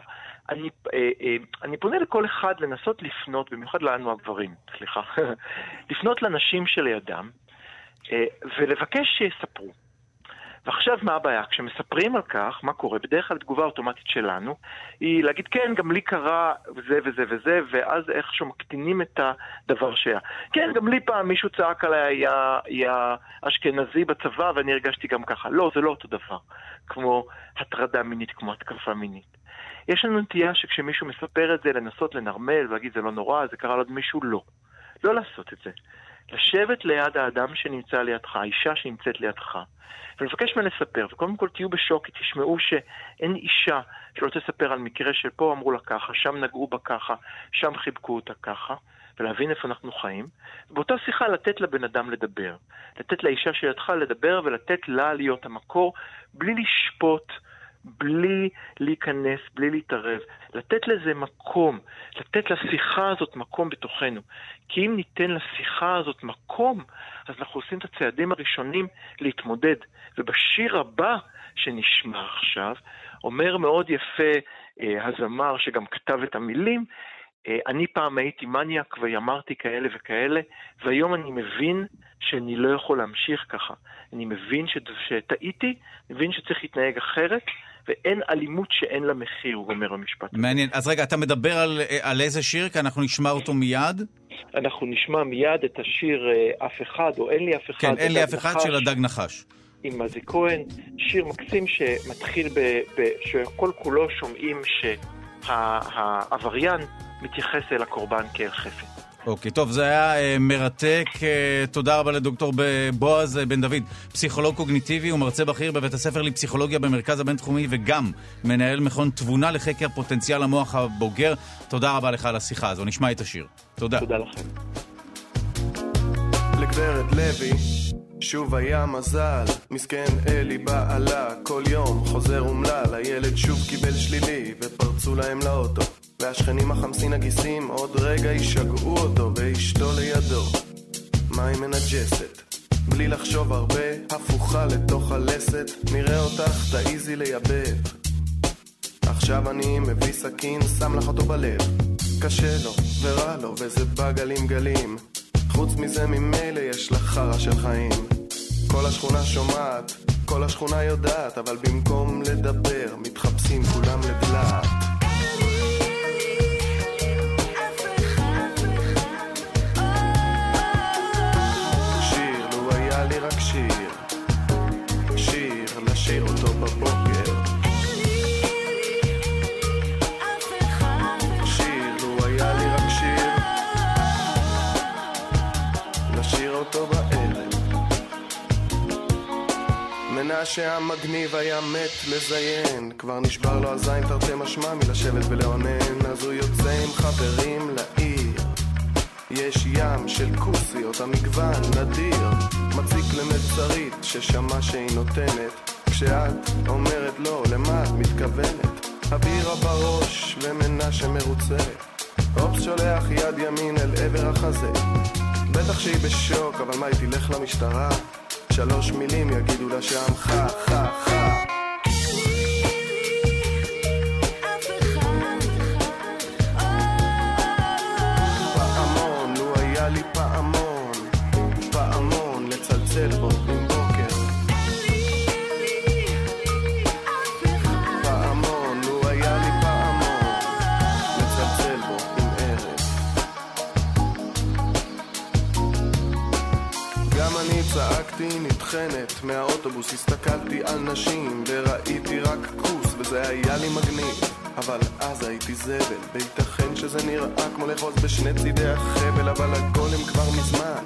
אני, אה, אה, אני פונה לכל אחד לנסות לפנות, במיוחד לנו הגברים, סליחה, לפנות לנשים שלידם ולבקש שיספרו. ועכשיו מה הבעיה? כשמספרים על כך, מה קורה? בדרך כלל תגובה אוטומטית שלנו היא להגיד כן, גם לי קרה זה וזה וזה, ואז איכשהו מקטינים את הדבר שהיה. כן, גם לי פעם מישהו צעק עליי, היה, היה אשכנזי בצבא ואני הרגשתי גם ככה. לא, זה לא אותו דבר. כמו הטרדה מינית, כמו התקפה מינית. יש לנו נטייה שכשמישהו מספר את זה, לנסות לנרמל ולהגיד זה לא נורא, זה קרה לעוד מישהו, לא. לא לעשות את זה. לשבת ליד האדם שנמצא לידך, האישה שנמצאת לידך, ולבקש ממנה לספר, וקודם כל תהיו בשוק, כי תשמעו שאין אישה שלא תספר על מקרה שפה אמרו לה ככה, שם נגעו בה ככה, שם חיבקו אותה ככה, ולהבין איפה אנחנו חיים. באותה שיחה לתת לבן אדם לדבר. לתת לאישה שלידך לדבר ולתת לה להיות המקור, בלי לשפוט. בלי להיכנס, בלי להתערב, לתת לזה מקום, לתת לשיחה הזאת מקום בתוכנו. כי אם ניתן לשיחה הזאת מקום, אז אנחנו עושים את הצעדים הראשונים להתמודד. ובשיר הבא שנשמע עכשיו, אומר מאוד יפה אה, הזמר שגם כתב את המילים, אה, אני פעם הייתי מניאק ואמרתי כאלה וכאלה, והיום אני מבין שאני לא יכול להמשיך ככה. אני מבין. שטעיתי, מבין שצריך להתנהג אחרת, ואין אלימות שאין לה מחיר, הוא אומר במשפט. מעניין. אז רגע, אתה מדבר על, על איזה שיר? כי אנחנו נשמע אותו מיד. אנחנו נשמע מיד את השיר אה, אף אחד, או אין לי אף אחד. כן, אין לי אף אחד נחש, של הדג נחש. עם מזי כהן, שיר מקסים שמתחיל ב... ב שכל כולו שומעים שהעבריין מתייחס אל הקורבן כאל חפץ. אוקיי, טוב, זה היה אה, מרתק. אה, תודה רבה לדוקטור בועז אה, בן דוד, פסיכולוג קוגניטיבי ומרצה בכיר בבית הספר לפסיכולוגיה במרכז הבינתחומי וגם מנהל מכון תבונה לחקר פוטנציאל המוח הבוגר. תודה רבה לך על השיחה הזו. נשמע את השיר. תודה. תודה לכם. לגברת לוי שוב היה מזל, מסכן אלי בעלה, כל יום חוזר אומלל, הילד שוב קיבל שלילי, ופרצו להם לאוטו. והשכנים החמסין הגיסים עוד רגע ישגעו אותו, ואשתו לידו. היא מנג'סת? בלי לחשוב הרבה, הפוכה לתוך הלסת, נראה אותך, תעיזי לייבב. עכשיו אני מביא סכין, שם לך אותו בלב. קשה לו, ורע לו, וזה בא גלים גלים. חוץ מזה ממילא יש לך חרא של חיים. כל השכונה שומעת, כל השכונה יודעת, אבל במקום לדבר, מתחפשים כולם לדלעת. רק שיר. שיר, לשיר אותו בבוקר. שיר, היה. מנשה המגניב היה מת לזיין, כבר נשבר לו הזין תרתי משמע מלשבת ולאונן, אז הוא יוצא עם חברים לעיר. יש ים של כוסיות, המגוון נדיר, מציק למצרית ששמע שהיא נותנת, כשאת אומרת לא, למה את מתכוונת? הבירה בראש ומנשה מרוצה, אופס שולח יד ימין אל עבר החזה. בטח שהיא בשוק, אבל מה היא תלך למשטרה? שלוש מילים יגידו לה שם חה חה חה מדוכנת מהאוטובוס הסתכלתי על נשים וראיתי רק כוס וזה היה לי מגניב. אבל אז הייתי זבל וייתכן שזה נראה כמו לאחוז בשני צידי החבל אבל הגולם כבר מזמן.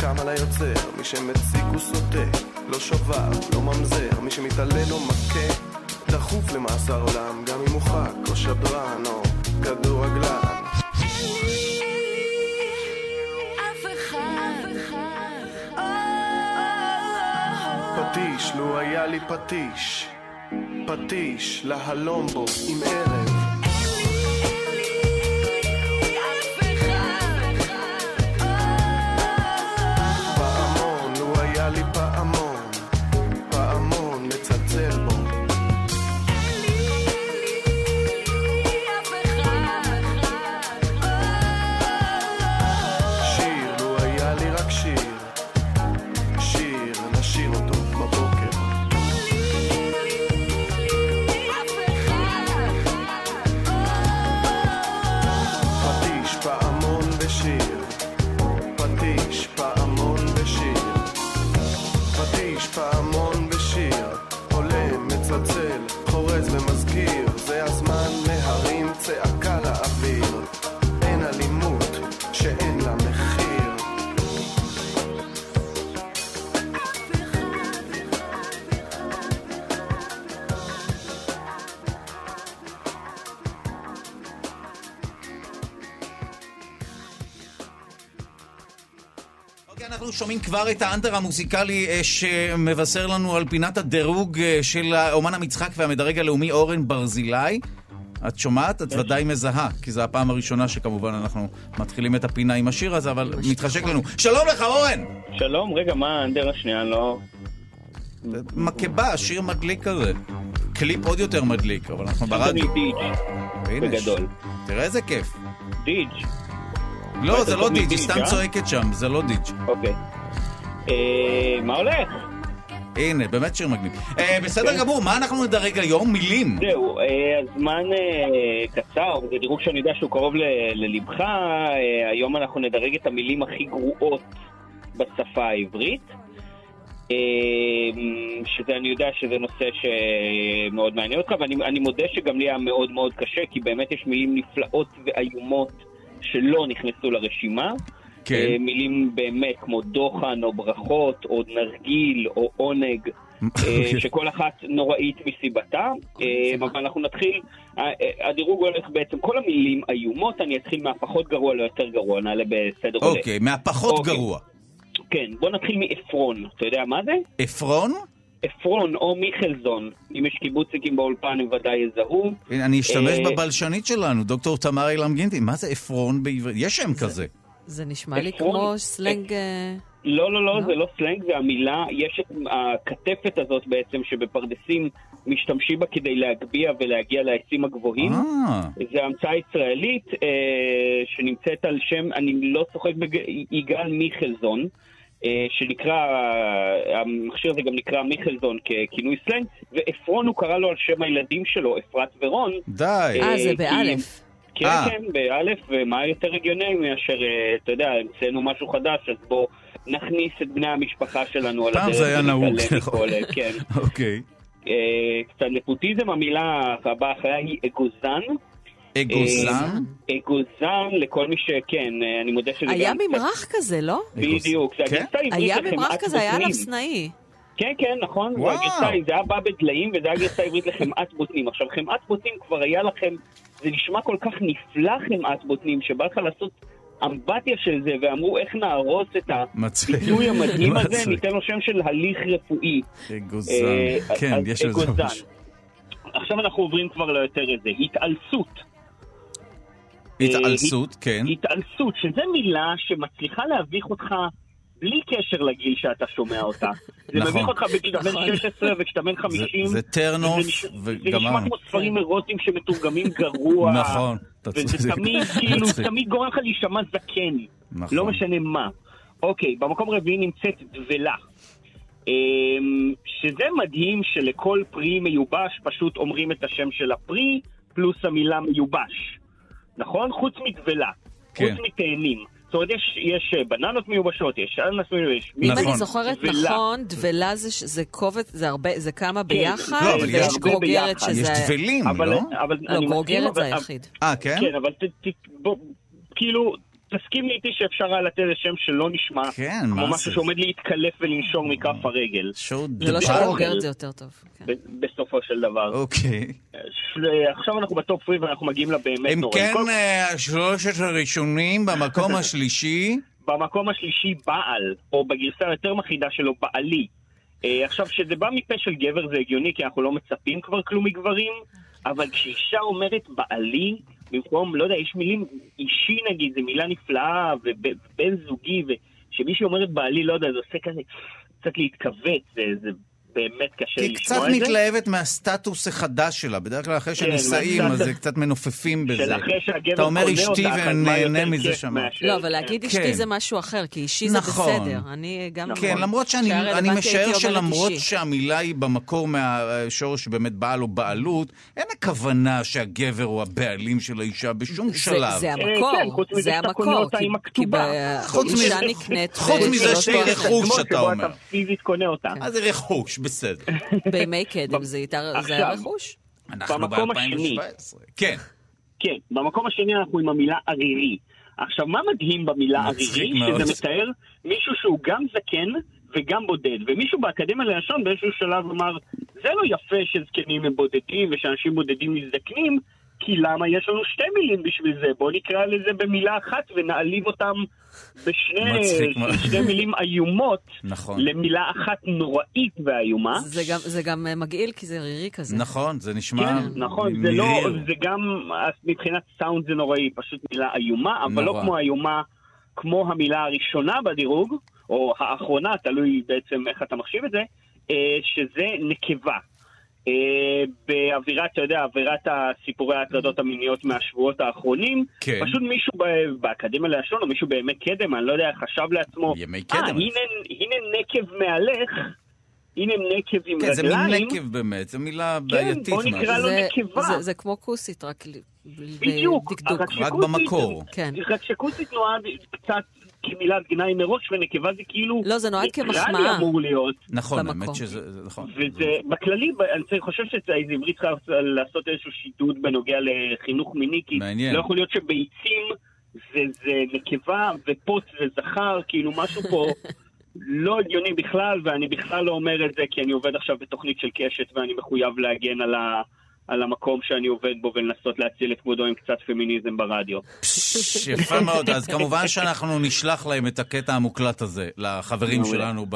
קם על היוצר מי שמציג הוא סוטה לא שובר, לא ממזר מי שמתעלל או מכה. דחוף למאסר עולם גם אם הוא ח"כ או שדרן או כדורגלן היה לי פטיש, פטיש להלום בו עם ערב. אנחנו שומעים כבר את האנטר המוזיקלי אה, שמבשר לנו על פינת הדירוג אה, של האומן המצחק והמדרג הלאומי אורן ברזילי. את שומעת? את ודאי מזהה, כי זו הפעם הראשונה שכמובן אנחנו מתחילים את הפינה עם השיר הזה, אבל מתחשק לנו. שלום לך, אורן! שלום, רגע, מה האנדר השנייה? לא... מקבה, שיר מדליק כזה. קליפ עוד יותר מדליק, אבל אנחנו ברדיו. בגדול. תראה איזה כיף. דיג'. לא, מה, זה לא דיג', היא סתם אה? צועקת שם, זה לא דיג'. אוקיי. אה, מה הולך? הנה, באמת שיר מגניב. אה, בסדר גמור, מה אנחנו נדרג היום? מילים. זהו, הזמן קצר, זה דירוג שאני יודע שהוא קרוב ללבך. היום אנחנו נדרג את המילים הכי גרועות בשפה העברית. שזה, אני יודע שזה נושא שמאוד מעניין אותך, ואני אני מודה שגם לי היה מאוד מאוד קשה, כי באמת יש מילים נפלאות ואיומות שלא נכנסו לרשימה. כן. אה, מילים באמת כמו דוחן, או ברכות, או נרגיל, או עונג, אה, אוקיי. שכל אחת נוראית מסיבתה. אה, אבל אנחנו נתחיל, אה, אה, הדירוג הולך בעצם, כל המילים איומות, אני אתחיל מהפחות גרוע ליותר גרוע, נעלה בסדר עולה. אוקיי, מהפחות אוקיי. גרוע. כן, בוא נתחיל מעפרון, אתה יודע מה זה? עפרון? עפרון או מיכלזון, אם יש קיבוצניקים באולפן הם ודאי יזהו. הנה, אני אשתמש אה, בבלשנית שלנו, דוקטור תמר אילם גינטי. מה זה עפרון בעברית? יש שם כזה. זה נשמע לי? כמו סלנג... אה, לא, לא, לא, לא? זה לא סלנג, זה המילה, יש את הקטפת הזאת בעצם שבפרדסים משתמשים בה כדי להגביה ולהגיע לעצים הגבוהים. אה, זה המצאה ישראלית אה, שנמצאת על שם, אני לא צוחק. יגאל מיכלזון, אה, שנקרא, המכשיר הזה גם נקרא מיכלזון ככינוי סלנג, ועפרון הוא קרא לו על שם הילדים שלו, אפרת ורון. די. אה, זה כי- באלף. כן, אה. כן, באלף, ומה יותר הגיוני מאשר, אה, אתה יודע, המצאנו משהו חדש, אז בוא נכניס את בני המשפחה שלנו על פעם הדרך. זה היה נהוג, אה, כן. אוקיי. אה, קצת נפוטיזם, המילה הבאה אחריה היא אגוזן. אגוזן? אגוזן לכל מי שכן, אה, אני מודה שזה היה גם... קצת- ממרח כזה, לא? בדיוק, זה כן? הגרסה העברית היה ממרח כזה, היה עליו. סנאי. כן, כן, נכון, זה וואו. הגרסה, זה היה בא בדליים וזה היה גרסה עברית לחמאת בוטנים. עכשיו, חמאת בוטנים כבר היה לכם, זה נשמע כל כך נפלא חמאת בוטנים, שבא לך לעשות אמבטיה של זה, ואמרו איך נהרוס את. הביטוי המדהים הזה. ניתן לו שם של הליך רפואי. אגוזן. אה, כן, יש לזה. משהו. עכשיו אנחנו עוברים כבר ליותר איזה, התעלסות. התעלסות, כן. התעלסות, שזו מילה שמצליחה להביך אותך בלי קשר לגיל שאתה שומע אותה. זה נכון. מביך אותך בגיל בן נכון. 16 וכשאתה בן 50. זה וזה off נש- זה וגמרנו. נשמע כמו ספרים אירוטיים שמתורגמים גרוע. נכון, וזה. תמיד, כאילו. תמיד גורם לך להישמע זקן. נכון. לא משנה מה. אוקיי, במקום רביעי נמצאת דבלה. אמ, שזה מדהים שלכל פרי מיובש פשוט אומרים את השם של הפרי פלוס המילה מיובש. נכון? חוץ מדבלה. כן. חוץ מתאנים. זאת אומרת, יש, יש אה, בננות מיובשות, יש אננס מיובש, יש אם נכון. אני זוכרת דבלה. נכון, דבלה זה, זה קובץ, זה הרבה, זה כמה ביחד, לא, אבל יש ויש גרוגרת ביחד. יש שזה... דבלים, אבל, לא? אבל לא, גרוגרת זה היחיד. אה, כן? כן, אבל ת, ת, בוא, כאילו, תסכים איתי שאפשר היה לתת איזה שם שלא נשמע כן, כמו משהו זה? שעומד להתקלף ולנשור מכף הרגל, זה לא דבל? שגרוגרת זה יותר טוב. כן. בסופו של דבר. אוקיי. של- עכשיו אנחנו בטופ פרי ואנחנו מגיעים לבאמת אם נוראים. כן, כל- אה, שלושת הראשונים במקום השלישי, במקום השלישי בעל, או בגרסה היותר מחידה שלו בעלי. אה, עכשיו, כשזה בא מפה של גבר זה הגיוני, כי אנחנו לא מצפים כבר כלום מגברים, אבל כשאישה אומרת בעלי, במקום, לא יודע, יש מילים, אישי נגיד, זו מילה נפלאה, ובן זוגי, וכשמישהי אומרת בעלי, לא יודע, זה עושה כזה, קצת להתכווץ, זה, זה באמת קשה כי לשמוע קצת את זה. מתלהבת מהסטטוס החדש שלה. בדרך כלל אחרי כן, שנישאים, אז זה קצת מנופפים בזה. של אחרי שהגבר אתה אומר אשתי אז ונהנה מזה שם. לא, אבל להגיד כן. אשתי זה משהו אחר, כי אישי זה נכון. בסדר. אני גם... כן, למרות שאני משער שלמרות. שהמילה היא במקור מהשורש באמת בעל או בעלות, אין הכוונה שהגבר הוא הבעלים של האישה בשום זה- שלב. זה אה, כן, המקור, חוץ מזה זה שאתה המקור. קונה אותה כי- עם כי הכתובה. ב- חוץ מזה- שהיא. רכוש, כמו אתה אומר. מה זה רכוש? בסדר. בימי קדם זה היה רכוש? אנחנו במקום השני. ב-2017. כן. כן, במקום השני אנחנו עם המילה ערירי. עכשיו, מה מדהים במילה ערירי? שזה מתאר מישהו שהוא גם זקן וגם בודד. ומישהו באקדמיה ללשון באיזשהו שלב אמר, זה לא יפה שזקנים הם בודדים ושאנשים בודדים מזדקנים, כי למה יש לנו שתי מילים בשביל זה? בואו נקרא לזה במילה אחת ונעליב אותם בשני מצחיק מאוד. שתי מילים איומות נכון. למילה אחת נוראית ואיומה. זה גם- זה גם אה, מגעיל, כי זה רירי כזה. נכון, זה נשמע כן, נכון, זה לא. זה גם, מבחינת סאונד זה נוראי, פשוט מילה איומה, אבל נורא. לא כמו איומה, כמו המילה הראשונה בדירוג, או האחרונה, תלוי בעצם איך אתה מחשיב את זה, אה, שזה נקבה. אה, באווירת, אתה יודע, אווירת הסיפורי ההטרדות המיניות מהשבועות האחרונים, כן. פשוט מישהו ב- באקדמיה ללשון, או מישהו בימי קדם, אני לא יודע, חשב לעצמו, ימי אה, קדם. הנה, הנה נקב מהלך, הנה נקב עם כן, זה מין רגליים. נקב באמת, זו מילה כן, בעייתית בוא נקרא. לו זה- נקבה. זה- זה כמו כוסית, רק בדיוק, בדקדוק. רק במקור. כן. רק שכוסית נועד קצת כמילת גנאי מראש, ונקבה זה כאילו... לא, זה נועד כמחמאה. אמור להיות. נכון. האמת שזה, זה נכון. וזה, בכללי, אני חושב שאיזה עברית צריכה לעשות איזשהו שידוד בנוגע לחינוך מיני, כי מעניין. לא יכול להיות שביצים זה, זה נקבה ופוץ זה זכר, כאילו משהו פה לא הגיוני בכלל, ואני בכלל לא אומר את זה כי אני עובד עכשיו בתוכנית של קשת ואני מחויב להגן על, ה, על המקום שאני עובד בו ולנסות להציל את כבודו עם קצת פמיניזם ברדיו. יפה מאוד, אז כמובן שאנחנו נשלח להם את הקטע המוקלט הזה, לחברים. שלנו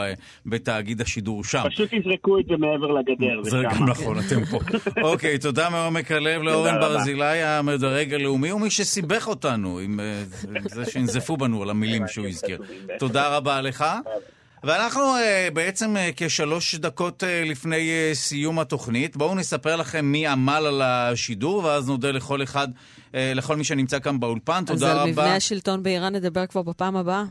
בתאגיד השידור שם. פשוט תזרקו את זה מעבר לגדר, זה. גם נכון, אתם פה. אוקיי, תודה מעומק הלב לאורן. ברזילי, המדרג הלאומי, ומי שסיבך אותנו עם אה, זה שנזפו בנו על המילים שהוא הזכיר. תודה רבה לך. ואנחנו אה, בעצם אה, כשלוש דקות אה, לפני אה, סיום התוכנית. בואו נספר לכם מי עמל על השידור, ואז נודה לכל אחד, אה, לכל מי שנמצא כאן באולפן. אז תודה על רבה. מבנה השלטון באיראן נדבר כבר בפעם הבאה.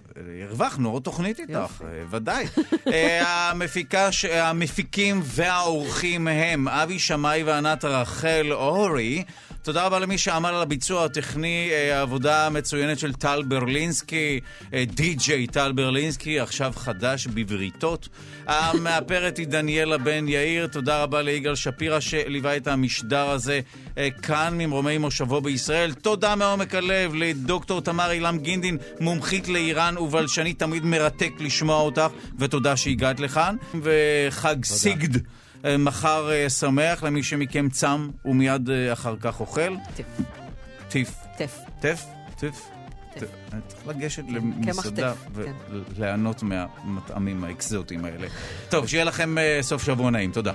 הרווחנו עוד תוכנית איתך, אה, ודאי. אה, המפיקה, המפיקים והאורחים הם אבי שמאי וענת רחל אורי. תודה רבה למי שעמל על הביצוע הטכני, אה, העבודה המצוינת של טל ברלינסקי, אה, די.ג'יי טל ברלינסקי, עכשיו חדש בבריתות. המאפרת היא דניאלה בן יאיר, תודה רבה ליגאל שפירא שליווה את המשדר הזה אה, כאן ממרומי מושבו בישראל. תודה מעומק הלב לדוקטור תמר אילם גינדין, מומחית לאיראן ובלשנית, תמיד מרתק לשמוע אותך, ותודה שהגעת לכאן. וחג סיגד. אה, מחר אה, שמח למי שמכם צם ומיד אה, אחר כך אוכל. טיף. טיף. טף? טף? אני צריך לגשת למסעדה טף, כן. וליהנות מהמטעמים האקזוטיים האלה. טוב, שיהיה לכם סוף שבוע נעים. תודה.